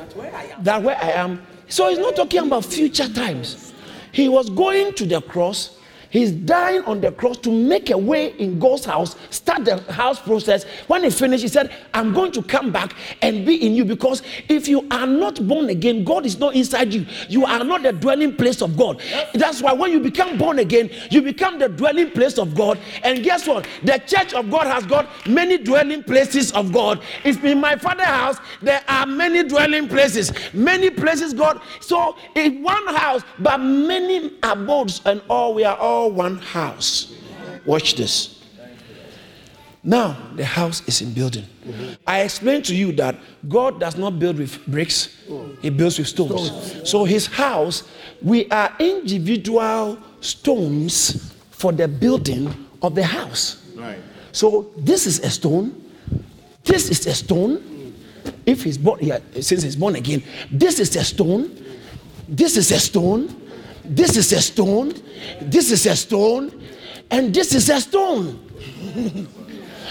That where I am. That where I am. So he's not talking about future times. He was going to the cross He's dying on the cross to make a way in God's house, start the house process. When he finished, he said, I'm going to come back and be in you because if you are not born again, God is not inside you. You are not the dwelling place of God. That's why when you become born again, you become the dwelling place of God. And guess what? The church of God has got many dwelling places of God. If in my father's house, there are many dwelling places, many places God. So in one house, but many abodes, and all we are all one house. Watch this. Now the house is in building. I explained to you that God does not build with bricks, He builds with stones. So His house, we are individual stones for the building of the house. Right. So this is a stone. This is a stone. If he's born, yeah, since he's born again, this is a stone. This is a stone. This is a stone. This is a stone. And this is a stone.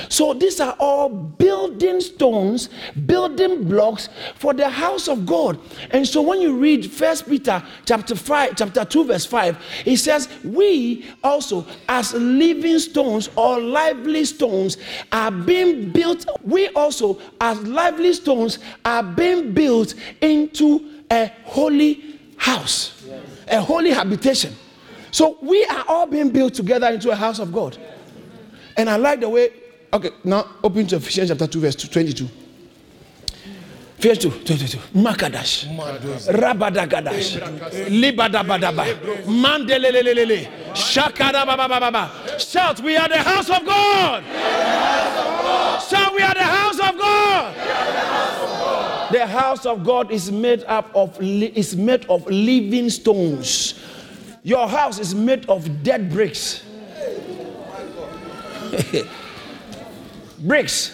So these are all building stones, building blocks for the house of God. And so when you read First Peter chapter 5, chapter 2, verse 5, it says, We also, as living stones or lively stones, are being built. We also, as lively stones, are being built into a holy house, a holy habitation. So we are all being built together into a house of God. And I like the way Okay, now open to Ephesians chapter 2, verse 22. Verse 2, 22. Makadash. Rabadagadash. Libadabadaba. Mandelelelele. Shakadabababa. Shout, we are the house of God. Shout, we are the house of God. The house of God is made up of is made of living stones. Your house is made of dead bricks. bricks,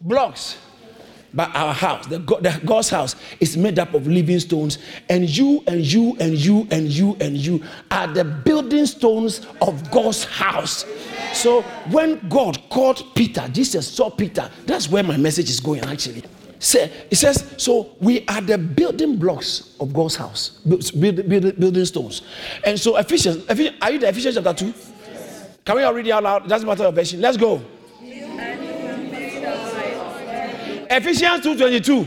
blocks. But our house, the, God, the God's house, is made up of living stones, and you and you and you and you and you are the building stones of God's house. So when God called Peter, Jesus saw Peter. That's where my message is going actually. It says, so we are the building blocks of God's house, build, build, building stones. And so Ephesians, Ephesians, are you the Ephesians chapter 2? Can we all read it out loud? It doesn't matter your version. Let's go. Ephesians 2:22.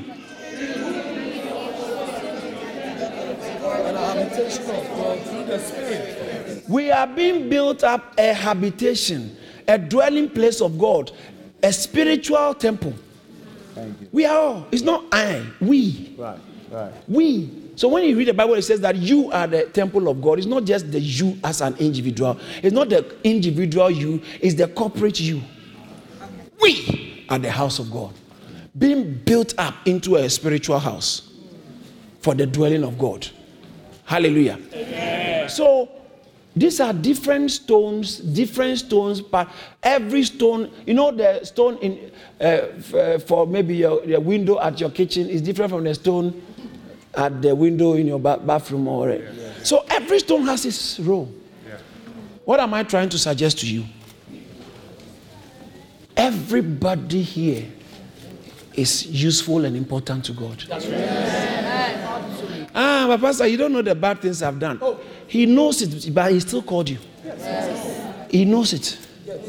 We are being built up a habitation, a dwelling place of God, a spiritual temple. We are all. It's not I. We. Right. Right. We. So when you read the Bible, it says that you are the temple of God. It's not just the you as an individual. It's not the individual you. It's the corporate you. We are the house of God being built up into a spiritual house for the dwelling of God. Hallelujah. Amen. So these are different stones, different stones, but every stone, you know, the stone in uh, uh, for maybe your, your, window at your kitchen is different from the stone at the window in your ba- bathroom or. Yeah. So every stone has its role. Yeah. What am I trying to suggest to you? Everybody here is useful and important to God. That's right. Ah, but Pastor, you don't know the bad things I've done. Oh. He knows it, but he still called you. Yes. He knows it. Yes.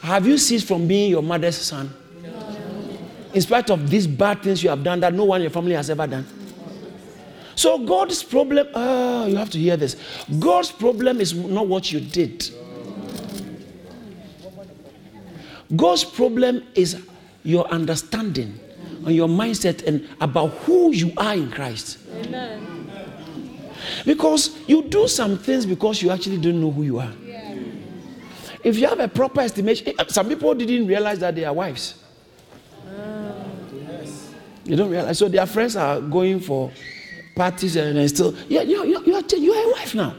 Have you ceased from being your mother's son? In spite of these bad things you have done that no one in your family has ever done. So God's problem, oh, you have to hear this. God's problem is not what you did. God's problem is your understanding and your mindset and about who you are in Christ. Amen. Because you do some things because you actually don't know who you are. Yeah. If you have a proper estimation, eh, some people didn't realize that they are wives. You don't realize. So their friends are going for parties and, still, yeah, you, you, you, are, you are a wife now.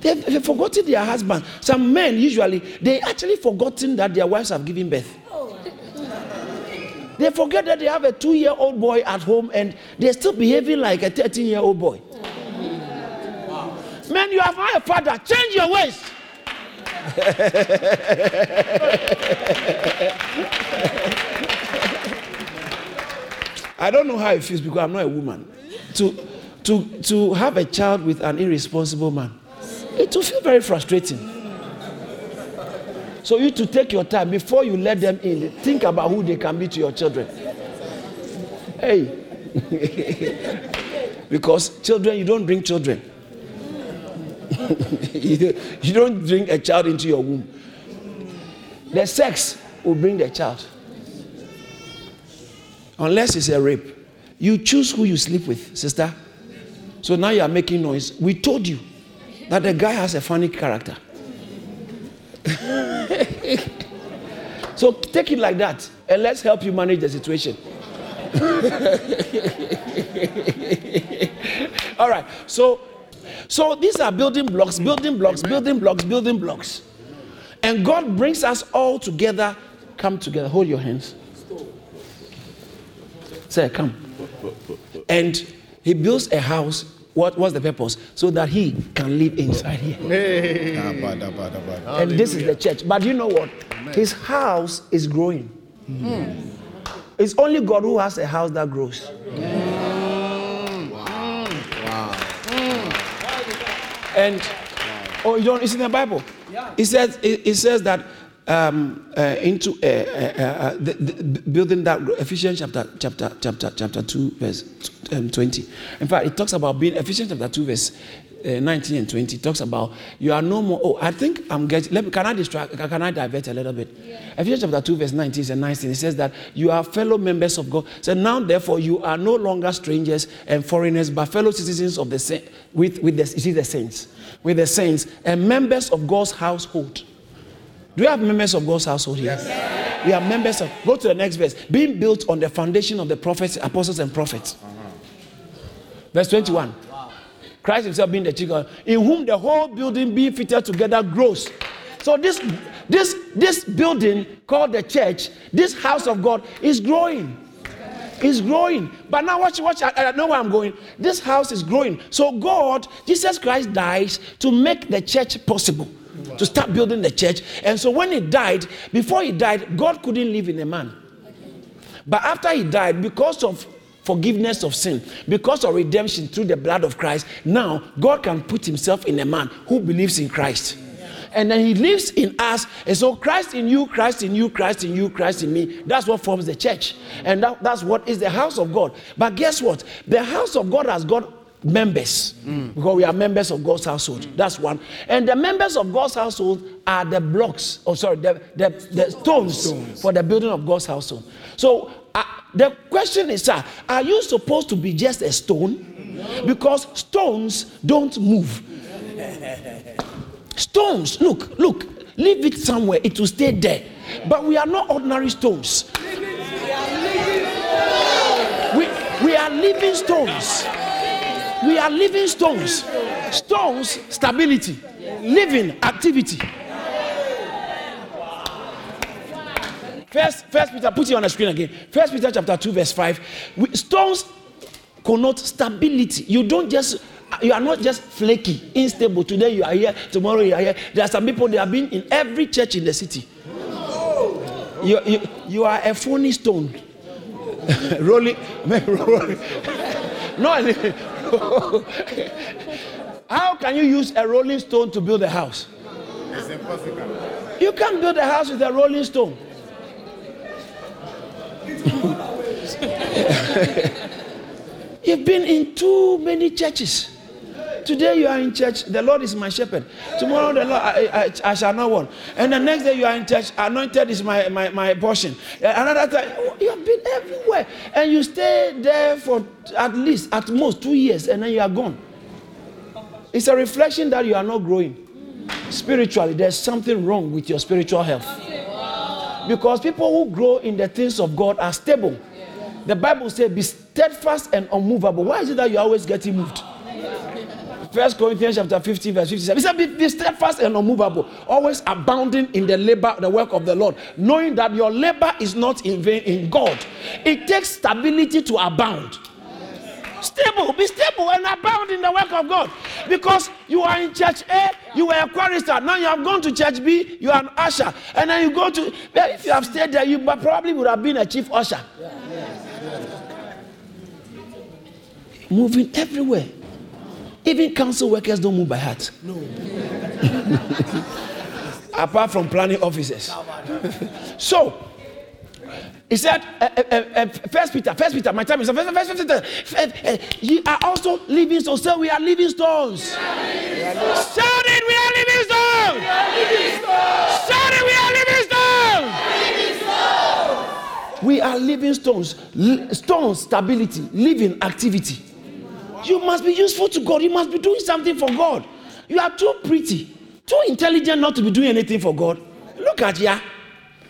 They've, they've forgotten their husband. Some men usually, they actually forgotten that their wives have given birth. They forget that they have a two year old boy at home and they're still behaving like a 13 year old boy. Man, you have a father. Change your ways. I don't know how it feels because I'm not a woman. To, to, to have a child with an irresponsible man, it will feel very frustrating. So you to take your time before you let them in. Think about who they can be to your children. Hey. because children, you don't bring children. you don't bring a child into your womb. The sex will bring the child. Unless it's a rape. You choose who you sleep with, sister. So now you are making noise. We told you that the guy has a funny character. So take it like that, and let's help you manage the situation. All right. So, so these are building blocks, building blocks, building blocks, building blocks, and God brings us all together. Come together. Hold your hands. Say, come. And He builds a house. What was the purpose? So that He can live inside here. Ah, and this is the church. But you know what? His house is growing. Hmm. It's only God who has a house that grows. And oh, you don't. It's in the Bible. Yeah. It says it, it says that um, uh, into uh, uh, uh, the, the building that Ephesians chapter chapter chapter chapter two verse um, twenty. In fact, it talks about being Ephesians chapter two verse. Uh, 19 and 20 talks about you are no more. Oh, I think I'm getting. Let me, can I distract? Can I divert a little bit? Yeah. Ephesians chapter 2, verse 19 and 19. It says that you are fellow members of God. So now, therefore, you are no longer strangers and foreigners, but fellow citizens of the with with the, you see the saints, with the saints and members of God's household. Do you have members of God's household here? Yes. We are members of. Go to the next verse. Being built on the foundation of the prophets, apostles, and prophets. Uh-huh. Verse 21. Christ himself being the chief, in whom the whole building being fitted together grows. So this this this building called the church, this house of God is growing. Is growing. But now watch, watch, I, I know where I'm going. This house is growing. So God, Jesus Christ dies to make the church possible. To start building the church. And so when he died, before he died, God couldn't live in a man. But after he died, because of forgiveness of sin, because of redemption through the blood of Christ, now God can put himself in a man who believes in Christ. And then he lives in us. And so Christ in you, Christ in you, Christ in you, Christ in me. That's what forms the church. And that, that's what is the house of God. But guess what? The house of God has got members mm. because we are members of God's household. Mm. That's one. And the members of God's household are the blocks, oh, sorry, the, the, the stones, stones, for the building of God's household. So uh, the question is, uh, are you supposed to be just a stone? Because stones don't move. stones, look, look, leave it somewhere, it will stay there. But we are not ordinary stones. We, we are living stones. We are living stones. Stones, stability, living activity. First, First Peter, put it on the screen again. First Peter chapter 2, verse 5. Stones connote stability. You don't just you are not just flaky, unstable. Today you are here, tomorrow you are here. There are some people they have been in every church in the city. You, you, you are a phony stone. rolling, rolling. no, how can you use a rolling stone to build a house? It's impossible. You can't build a house with a rolling stone. You've been in too many churches. Today you are in church, the Lord is my shepherd. Tomorrow the Lord I, I, I shall not want. And the next day you are in church, anointed is my, my, my portion. Another time, you have been everywhere. And you stay there for at least, at most two years, and then you are gone. It's a reflection that you are not growing. Spiritually, there's something wrong with your spiritual health. Because people who grow in the things of God are stable. The Bible says, be steadfast and unmovable. Why is it that you're always getting moved? First Corinthians chapter 15, verse 57. He said, be, be steadfast and unmovable, always abounding in the labor, the work of the Lord, knowing that your labor is not in vain in God. It takes stability to abound. Stable, be stable and abound in the work of God. Because you are in church A, you were a chorister. Now you have gone to church B, you are an usher. And then you go to, if you have stayed there, you probably would have been a chief usher. Moving everywhere. Even council workers don't move by heart. No. Apart from planning officers. so, he said, uh, uh, uh, First Peter, First Peter, my time is First, first Peter. Uh, you are also living stones. So we are living stones. Shout it, we are living stones. Shout it, we are living stones. We are living stones. Stones, stability, living activity. You must be useful to God. You must be doing something for God. You are too pretty, too intelligent not to be doing anything for God. Look at ya.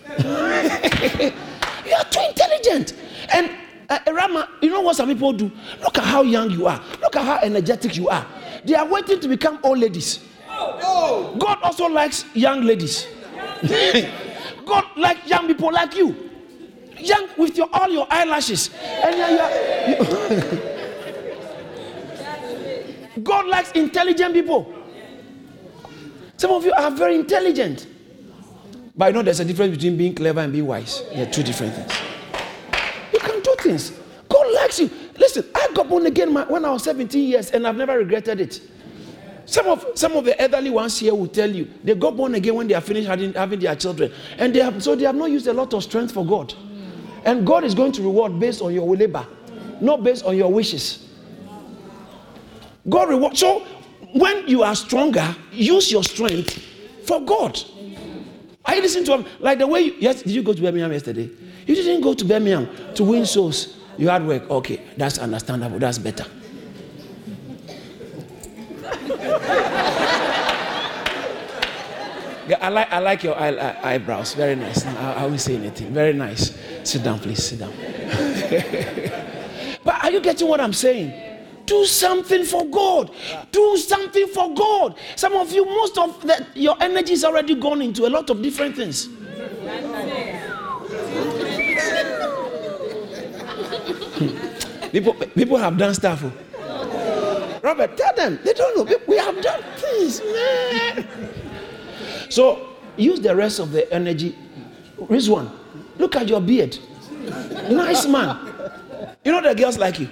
you are too intelligent. And uh, Rama, you know what some people do? Look at how young you are. Look at how energetic you are. They are waiting to become old ladies. God also likes young ladies. God likes young people like you. Young with your all your eyelashes. And you are, you God likes intelligent people. Some of you are very intelligent. But I know there's a difference between being clever and being wise. They're two different things. You can do things. God likes you. Listen, I got born again when I was 17 years and I've never regretted it. Some of some of the elderly ones here will tell you they got born again when they are finished having, having their children, and they have so they have not used a lot of strength for God, and God is going to reward based on your labor, not based on your wishes. God reward. So when you are stronger, use your strength for God. You listening to him? Like the way you, yes, did you go to Birmingham yesterday? You didn't go to Birmingham to win souls. You had work. Okay, that's understandable. That's better. I like, I like your eye, eyebrows. Very nice. I, I won't say anything. Very nice. Sit down, please. Sit down. but are you getting what I'm saying? Do something for God. Do something for God. Some of you, most of the, your energy is already gone into a lot of different things. people, people have done stuff. Oh. Robert, tell them. They don't know. We have done things, man. So use the rest of the energy. one. look at your beard. Nice man. You know the girls like you.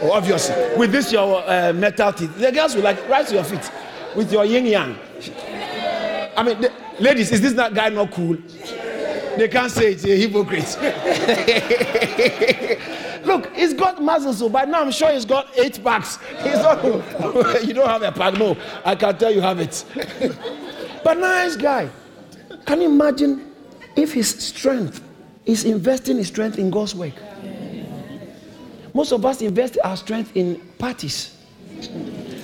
Oh, obviously. With this your uh, metal teeth, the girls will like right to your feet with your yin yang. I mean, the, ladies, is this not guy not cool? They can't say it's a hypocrite. Look, he's got muscles, so by now I'm sure he's got eight packs. He's not, you don't have a pack, no. I can tell you have it. but nice guy. Can you imagine if his strength is investing his strength in God's work? Most of us invest our strength in parties.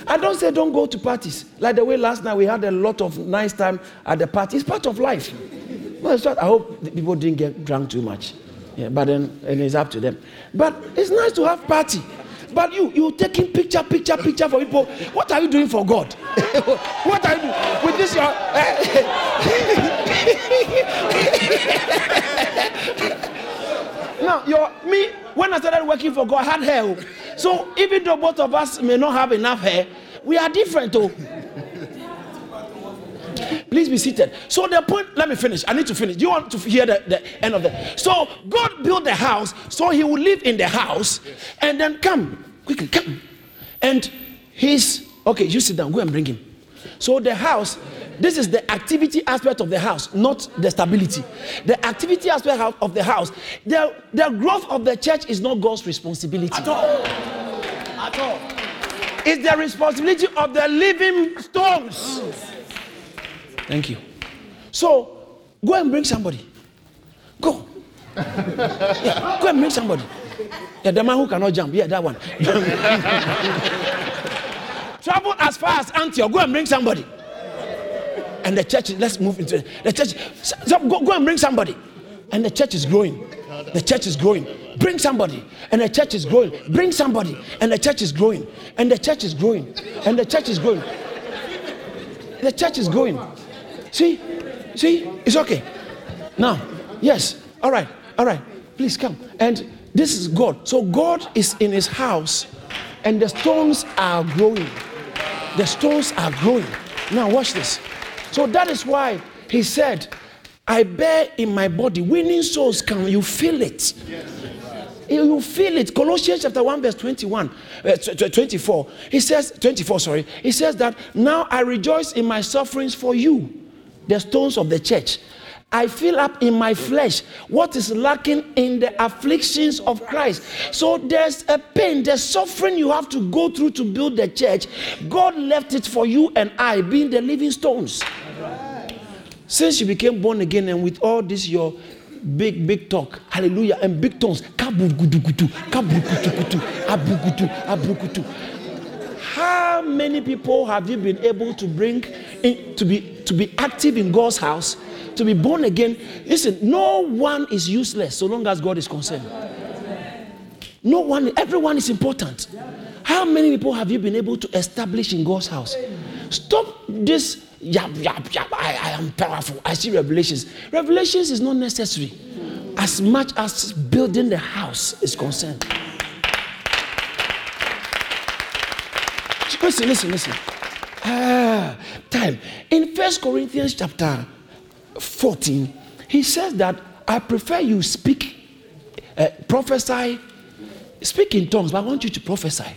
I don't say don't go to parties. Like the way last night we had a lot of nice time at the party. It's part of life. Well, I hope people didn't get drunk too much. Yeah, but then and it's up to them. But it's nice to have party. But you, you taking picture, picture, picture for people. What are you doing for God? what are you doing with this? Your, eh now, your me when I started working for God, had hair. So even though both of us may not have enough hair, we are different. Oh. Please be seated. So the point, let me finish. I need to finish. Do you want to hear the, the end of the? So God built the house so he will live in the house and then come quickly, come. And he's okay, you sit down, go and bring him. So the house this is the activity aspect of the house, not the stability. The activity aspect of the house, the, the growth of the church is not God's responsibility. At all. At all. It's the responsibility of the living stones. Thank you. So go and bring somebody. Go. Yeah, go and bring somebody. Yeah, the man who cannot jump. Yeah, that one. Travel as far as Antioch. Go and bring somebody and the church, let's move into the church. So go, go and bring somebody. And the church is growing. The church is growing. Bring somebody. And the church is growing. Bring somebody. And the church is growing. And the church is growing. And the church is growing. The church is growing. See? See? It's okay. Now, yes. All right. All right. Please come. And this is God. So God is in his house and the stones are growing. The stones are growing. Now, watch this. So that is why he said, I bear in my body winning souls. Can you feel it? You feel it. Colossians chapter 1, verse 21, uh, 24. He says, 24, sorry. He says that now I rejoice in my sufferings for you, the stones of the church. I fill up in my flesh what is lacking in the afflictions of Christ. So there's a pain, there's suffering you have to go through to build the church. God left it for you and I, being the living stones. Since you became born again and with all this your big big talk hallelujah and big abugudu how many people have you been able to bring in, to be to be active in God's house, to be born again? Listen, no one is useless so long as God is concerned. No one, everyone is important. How many people have you been able to establish in God's house? Stop this yap, yap, yap. I, I am powerful. I see revelations. Revelations is not necessary as much as building the house is concerned. Listen, listen, listen. Ah, time. In First Corinthians chapter 14, he says that I prefer you speak, uh, prophesy, speak in tongues, but I want you to prophesy.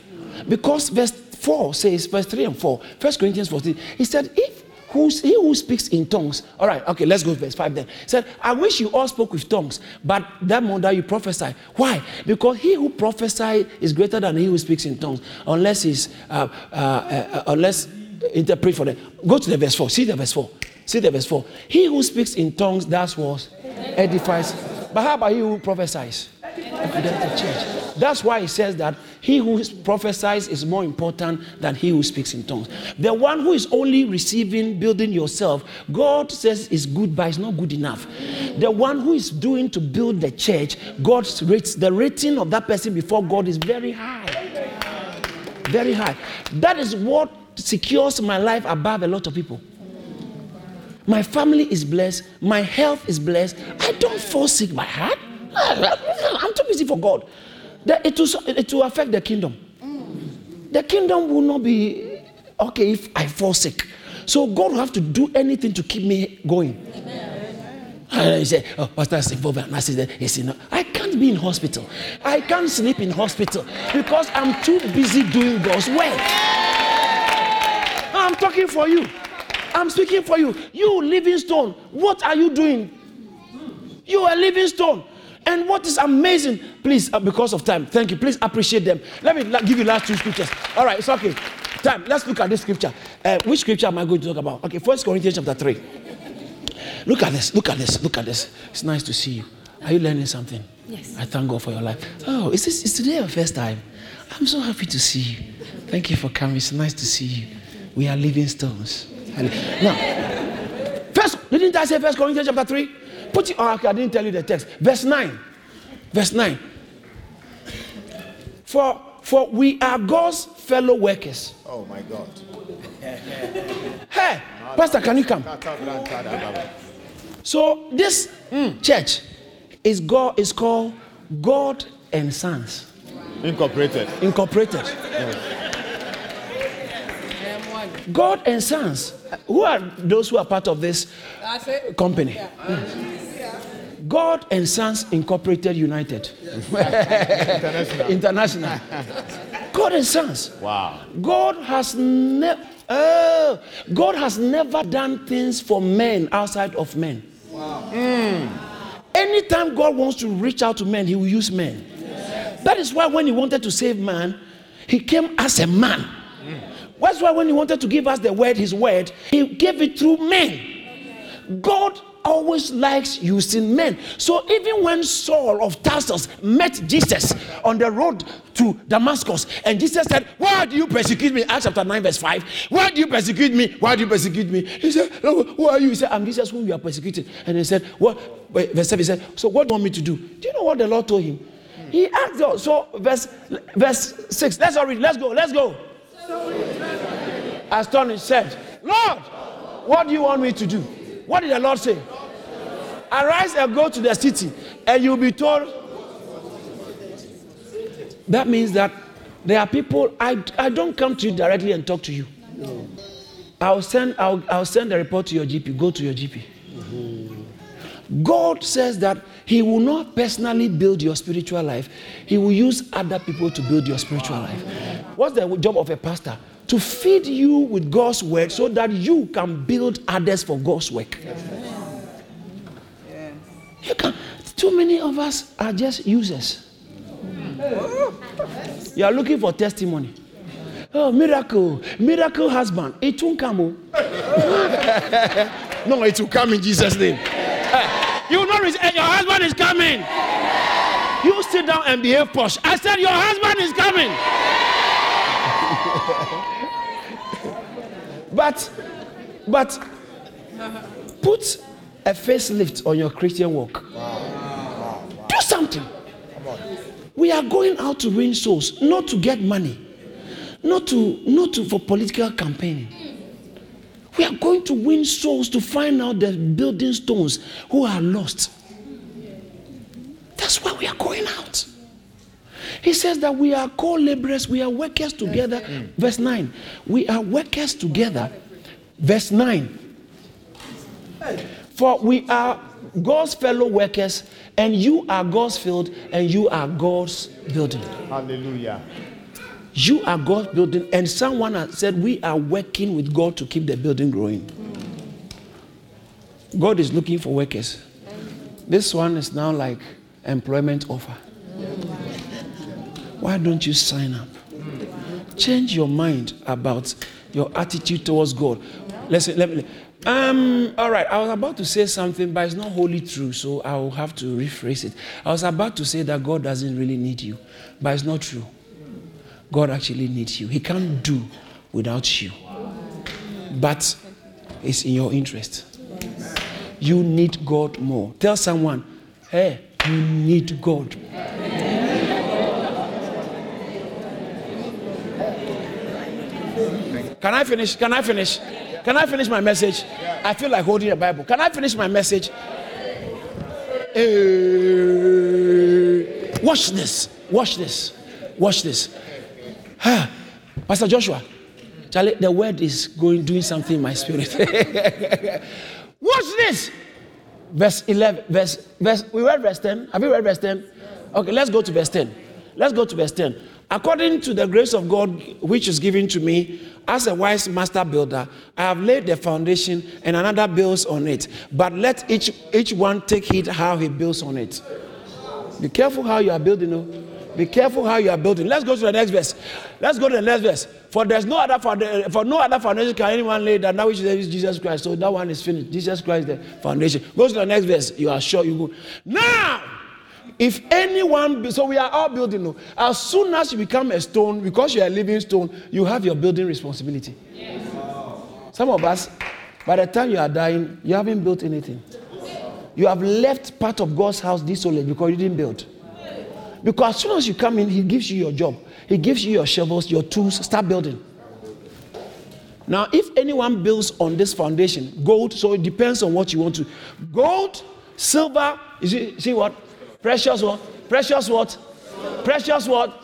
Because verse 4 says, verse 3 and 4, First Corinthians 14, he said, if who's, he who speaks in tongues, all right, okay, let's go to verse 5 then. He said, I wish you all spoke with tongues, but that more that you prophesy. Why? Because he who prophesies is greater than he who speaks in tongues, unless he's, uh, uh, uh, unless interpret for them. Go to the verse 4. See the verse 4. See the verse 4. He who speaks in tongues, that's what edifies. But how about he who prophesies? That's why he says that he who prophesies is more important than he who speaks in tongues. The one who is only receiving, building yourself, God says is good, but it's not good enough. The one who is doing to build the church, God's rates the rating of that person before God is very high. Very high. That is what secures my life above a lot of people. My family is blessed. My health is blessed. I don't fall sick by heart. I'm too busy for God. It will, it will affect the kingdom. The kingdom will not be okay if I fall sick. So God will have to do anything to keep me going. And you say, oh, Pastor I said, know, I can't be in hospital. I can't sleep in hospital because I'm too busy doing God's work. I'm talking for you. I'm speaking for you. You, living stone, what are you doing? You are living stone. And what is amazing, please, uh, because of time, thank you. Please appreciate them. Let me la- give you last two scriptures. All right, it's okay. Time. Let's look at this scripture. Uh, which scripture am I going to talk about? Okay, First Corinthians chapter three. Look at this. Look at this. Look at this. It's nice to see you. Are you learning something? Yes. I thank God for your life. Oh, is this is today your first time? I'm so happy to see you. Thank you for coming. It's nice to see you. We are living stones. Now, first, didn't I say First Corinthians chapter three? Put it. Oh, okay, I didn't tell you the text. Verse nine. Verse nine. For for we are God's fellow workers. Oh my God. Hey, Pastor, can you come? So this mm, church is God is called God and Sons Incorporated. Incorporated. God and Sons. Who are those who are part of this company? Mm. God and Sons Incorporated United. International. International. God and Sons. Wow. God has never oh, God has never done things for men outside of men. Anytime God wants to reach out to men, he will use men. That is why when he wanted to save man, he came as a man. That's why when he wanted to give us the word, his word, he gave it through men. God always likes using men. So even when Saul of Tarsus met Jesus on the road to Damascus, and Jesus said, Why do you persecute me? Acts chapter 9, verse 5. Why do you persecute me? Why do you persecute me? He said, Who are you? He said, I'm Jesus whom you are persecuting. And he said, What? Verse 7, he said, So what do you want me to do? Do you know what the Lord told him? He asked. So verse verse 6. Let's all read. Let's go. Let's go. Astonished said, Lord, what do you want me to do? What did the Lord say? Arise and go to the city, and you'll be told. That means that there are people, I, I don't come to you directly and talk to you. I'll send, I'll, I'll send a report to your GP. Go to your GP. Mm-hmm. God says that He will not personally build your spiritual life, He will use other people to build your spiritual life. What's the job of a pastor? To feed you with God's word so that you can build others for God's work. You can. Too many of us are just users. You are looking for testimony. Oh, miracle, miracle husband. It won't come. oh. no, it will come in Jesus' name. You receive, eh, your husband is coming. You sit down and behave posh. I said, Your husband is coming. but, but put a facelift on your Christian walk. Do something. We are going out to win souls, not to get money, not to not to for political campaigning. We are going to win souls to find out the building stones who are lost. That's why we are going out. He says that we are co laborers, we are workers together. Verse 9. We are workers together. Verse 9. For we are God's fellow workers, and you are God's field, and you are God's building. Hallelujah. You are God's building, and someone has said we are working with God to keep the building growing. God is looking for workers. This one is now like employment offer. Why don't you sign up? Change your mind about your attitude towards God. Listen, let me. Um, all right, I was about to say something, but it's not wholly true, so I will have to rephrase it. I was about to say that God doesn't really need you, but it's not true. God actually needs you. He can't do without you. But it's in your interest. You need God more. Tell someone, hey, you need God. Can I finish? Can I finish? Can I finish my message? I feel like holding a Bible. Can I finish my message? Eh, watch this. Watch this. Watch this. Ah, Pastor Joshua, Charlie, the word is going doing something in my spirit. Watch this. Verse 11, verse, verse, we read verse 10. Have you read verse 10? Okay, let's go to verse 10. Let's go to verse 10. According to the grace of God which is given to me as a wise master builder, I have laid the foundation and another builds on it. But let each, each one take heed how he builds on it. Be careful how you are building. Oh. Be careful how you are building. Let's go to the next verse. Let's go to the next verse. For there's no other foundation, for no other foundation can anyone lay than that which is Jesus Christ. So that one is finished. Jesus Christ the foundation. Go to the next verse. You are sure you go. Now, if anyone, so we are all building. no. As soon as you become a stone, because you are a living stone, you have your building responsibility. Yes. Some of us, by the time you are dying, you haven't built anything. You have left part of God's house desolate because you didn't build. Because as soon as you come in, He gives you your job, He gives you your shovels, your tools, start building. Now, if anyone builds on this foundation, gold, so it depends on what you want to. Gold, silver, you see, see what? Precious what? Precious what? Precious what?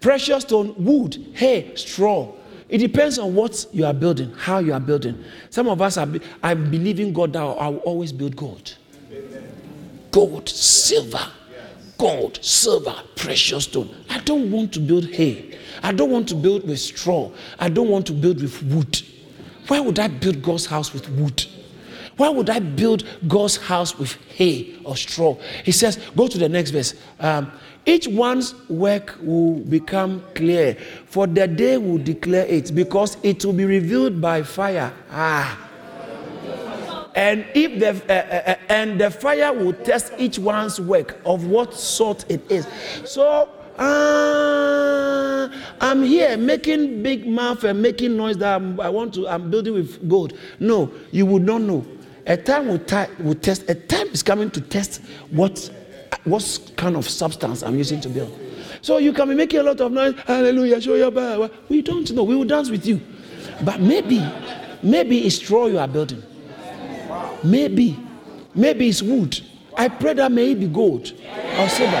Precious stone, wood, hay, straw. It depends on what you are building, how you are building. Some of us are, be- I believe in God that I will always build gold. Gold, silver, gold, silver, precious stone. I don't want to build hay. I don't want to build with straw. I don't want to build with wood. Why would I build God's house with wood? Why would I build God's house with hay or straw? He says, go to the next verse. Um, each one's work will become clear, for the day will declare it, because it will be revealed by fire. Ah. And if the uh, uh, uh, and the fire will test each one's work of what sort it is. So uh, I'm here making big mouth and making noise that I'm, I want to. I'm building with gold. No, you would not know. A time will, will test. A time is coming to test what what kind of substance I'm using to build. So you can be making a lot of noise. Hallelujah! Show your power. We don't know. We will dance with you, but maybe, maybe it's straw you are building. Maybe, maybe it's wood. I pray that may it be gold or silver.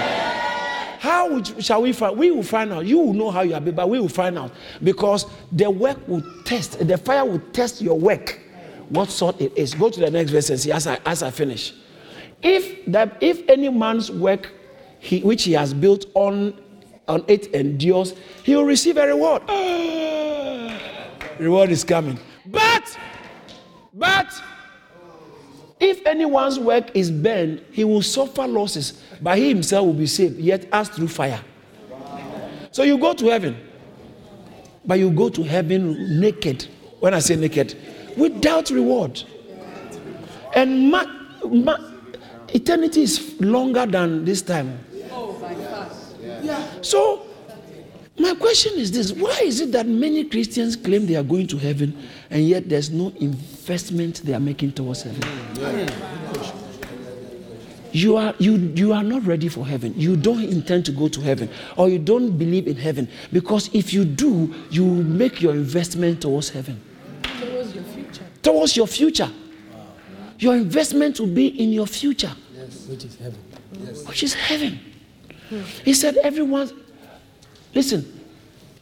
How would- shall we find? We will find out. You will know how you are, but we will find out because the work will test. The fire will test your work, what sort it is. Go to the next verse and see as I as I finish. If that if any man's work he, which he has built on on it endures, he will receive a reward. reward is coming. But but if anyone's work is burned, he will suffer losses, but he himself will be saved, yet as through fire. So you go to heaven, but you go to heaven naked. When I say naked, without reward. And ma- ma- eternity is longer than this time. Oh so My question is this why is it that many Christians claim they are going to heaven and yet there's no investment they are making towards heaven? You are, you, you are not ready for heaven. You don't intend to go to heaven, or you don't believe in heaven. Because if you do, you make your investment towards heaven. Towards your future. Towards your future. Your investment will be in your future, Which is heaven. which is heaven. He said, Everyone, listen,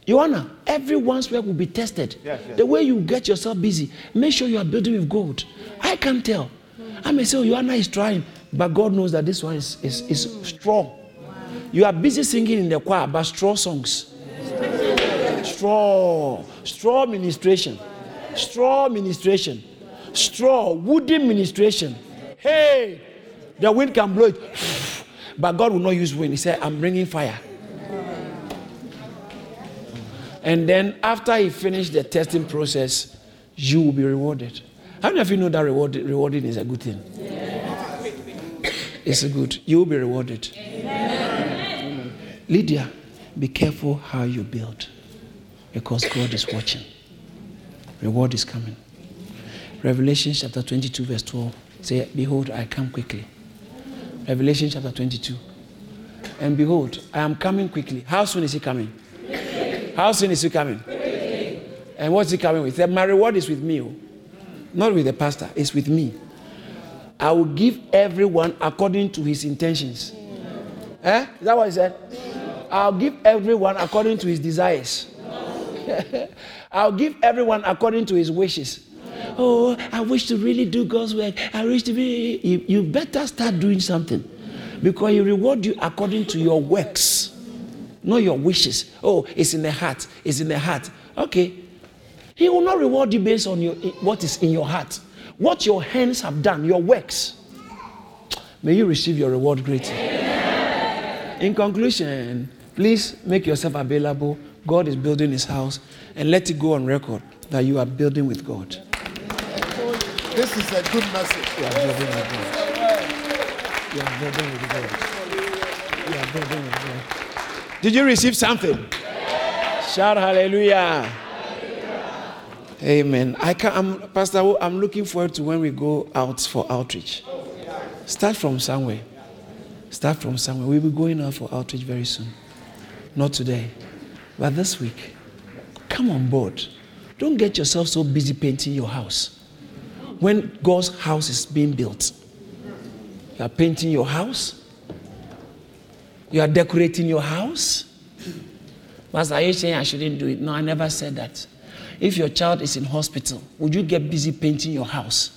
Joanna, everyone's work will be tested. Yes, yes. The way you get yourself busy, make sure you are building with gold. I can tell. I may say, oh, Joanna is trying, but God knows that this one is, is, is straw. You are busy singing in the choir, but straw songs. Straw, straw ministration, straw ministration, straw, wooden ministration. Hey, the wind can blow it, but God will not use wind. He said, I'm bringing fire. And then after he finished the testing process, you will be rewarded. How many of you know that reward, rewarding is a good thing? It's a good. You will be rewarded. Lydia, be careful how you build because God is watching. Reward is coming. Revelation chapter 22, verse 12 say, Behold, I come quickly. Revelation chapter 22. And behold, I am coming quickly. How soon is he coming? How soon is he coming? And what's he coming with? My reward is with me, oh. not with the pastor, it's with me. I will give everyone according to his intentions. Eh? Is that what he said? I'll give everyone according to his desires. I'll give everyone according to his wishes. Oh, I wish to really do God's work. I wish to be. You, you better start doing something because He reward you according to your works, not your wishes. Oh, it's in the heart. It's in the heart. Okay. He will not reward you based on your, what is in your heart, what your hands have done, your works. May you receive your reward greatly. In conclusion, please make yourself available. God is building his house and let it go on record that you are building with God. This is a good message. You are building with God. You are building with God. You are building with God. Did you receive something? Shout hallelujah. Amen. I can, I'm, Pastor, I'm looking forward to when we go out for outreach. Start from somewhere. Start from somewhere. We'll be going out for outreach very soon. Not today, but this week. Come on board. Don't get yourself so busy painting your house. When God's house is being built, you are painting your house, you are decorating your house. Pastor, are you saying I shouldn't do it? No, I never said that. If your child is in hospital, would you get busy painting your house?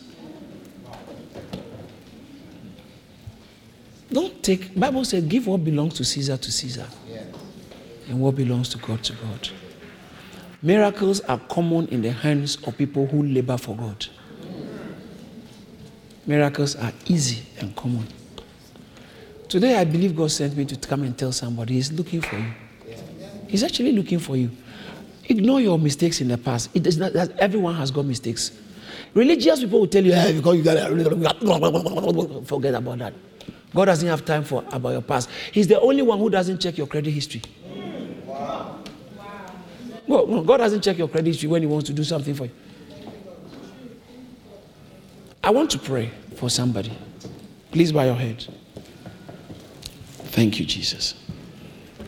Don't take Bible says give what belongs to Caesar to Caesar. And what belongs to God to God. Miracles are common in the hands of people who labor for God. Miracles are easy and common. Today, I believe God sent me to come and tell somebody He's looking for you. He's actually looking for you. Ignore your mistakes in the past. It is not that everyone has got mistakes. Religious people will tell you, hey, you got forget about that. God doesn't have time for about your past. He's the only one who doesn't check your credit history. Well, no, God doesn't check your credit history when He wants to do something for you. I want to pray for somebody. Please bow your head. Thank you, Jesus.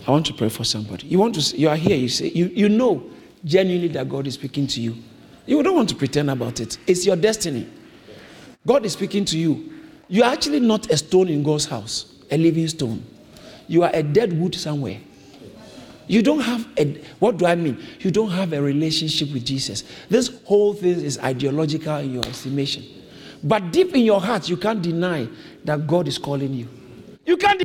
I want to pray for somebody. You want to you are here, you say you, you know genuinely that God is speaking to you. You don't want to pretend about it. It's your destiny. God is speaking to you. You are actually not a stone in God's house, a living stone. You are a dead wood somewhere. You don't have a, what do I mean? You don't have a relationship with Jesus. This whole thing is ideological in your estimation. But deep in your heart, you can't deny that God is calling you. You can't.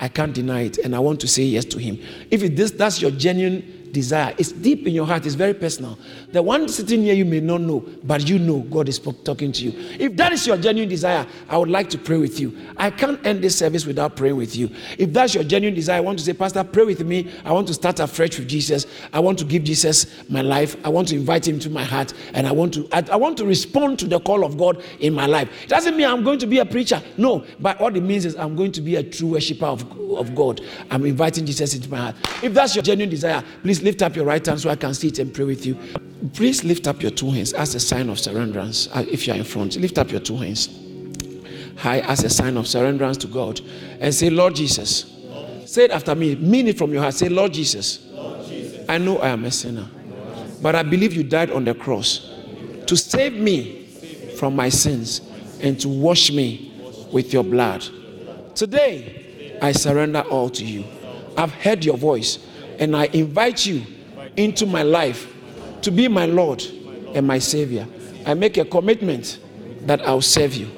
I can't deny it, and I want to say yes to Him. If it, this, that's your genuine desire. It's deep in your heart, it's very personal. The one sitting here you may not know, but you know God is talking to you. If that is your genuine desire, I would like to pray with you. I can't end this service without praying with you. If that's your genuine desire, I want to say, Pastor, pray with me. I want to start afresh with Jesus. I want to give Jesus my life. I want to invite him to my heart, and I want to I, I want to respond to the call of God in my life. It doesn't mean I'm going to be a preacher. No, but what it means is I'm going to be a true worshiper of, of God. I'm inviting Jesus into my heart. If that's your genuine desire, please lift up your right hand so I can see it and pray with you. Please lift up your two hands as a sign of surrenderance. Uh, if you are in front, lift up your two hands high as a sign of surrenderance to God and say, Lord Jesus. Say it after me. Mean it from your heart. Say, Lord Jesus. I know I am a sinner, but I believe you died on the cross to save me from my sins and to wash me with your blood. Today, I surrender all to you. I've heard your voice and I invite you into my life to be my Lord and my Savior. I make a commitment that I'll serve you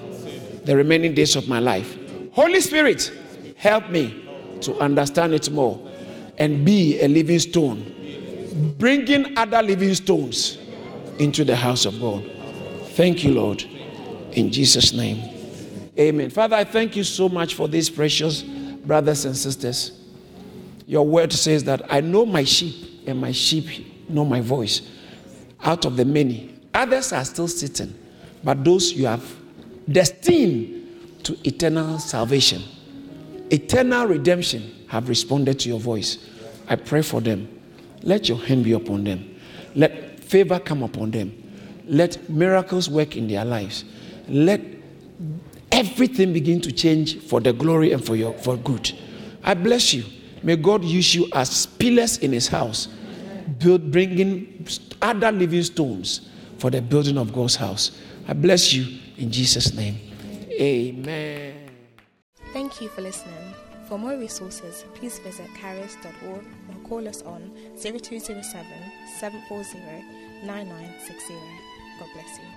the remaining days of my life. Holy Spirit, help me to understand it more and be a living stone, bringing other living stones into the house of God. Thank you, Lord. In Jesus' name. Amen. Father, I thank you so much for these precious brothers and sisters. Your word says that I know my sheep, and my sheep know my voice. Out of the many, others are still sitting, but those you have destined to eternal salvation, eternal redemption, have responded to your voice. I pray for them. Let your hand be upon them. Let favor come upon them. Let miracles work in their lives. Let everything begin to change for the glory and for your for good. I bless you. May God use you as pillars in His house, build, bringing other living stones for the building of God's house. I bless you in Jesus' name. Amen. Thank you for listening. For more resources, please visit charis.org or call us on 0207 740 9960. God bless you.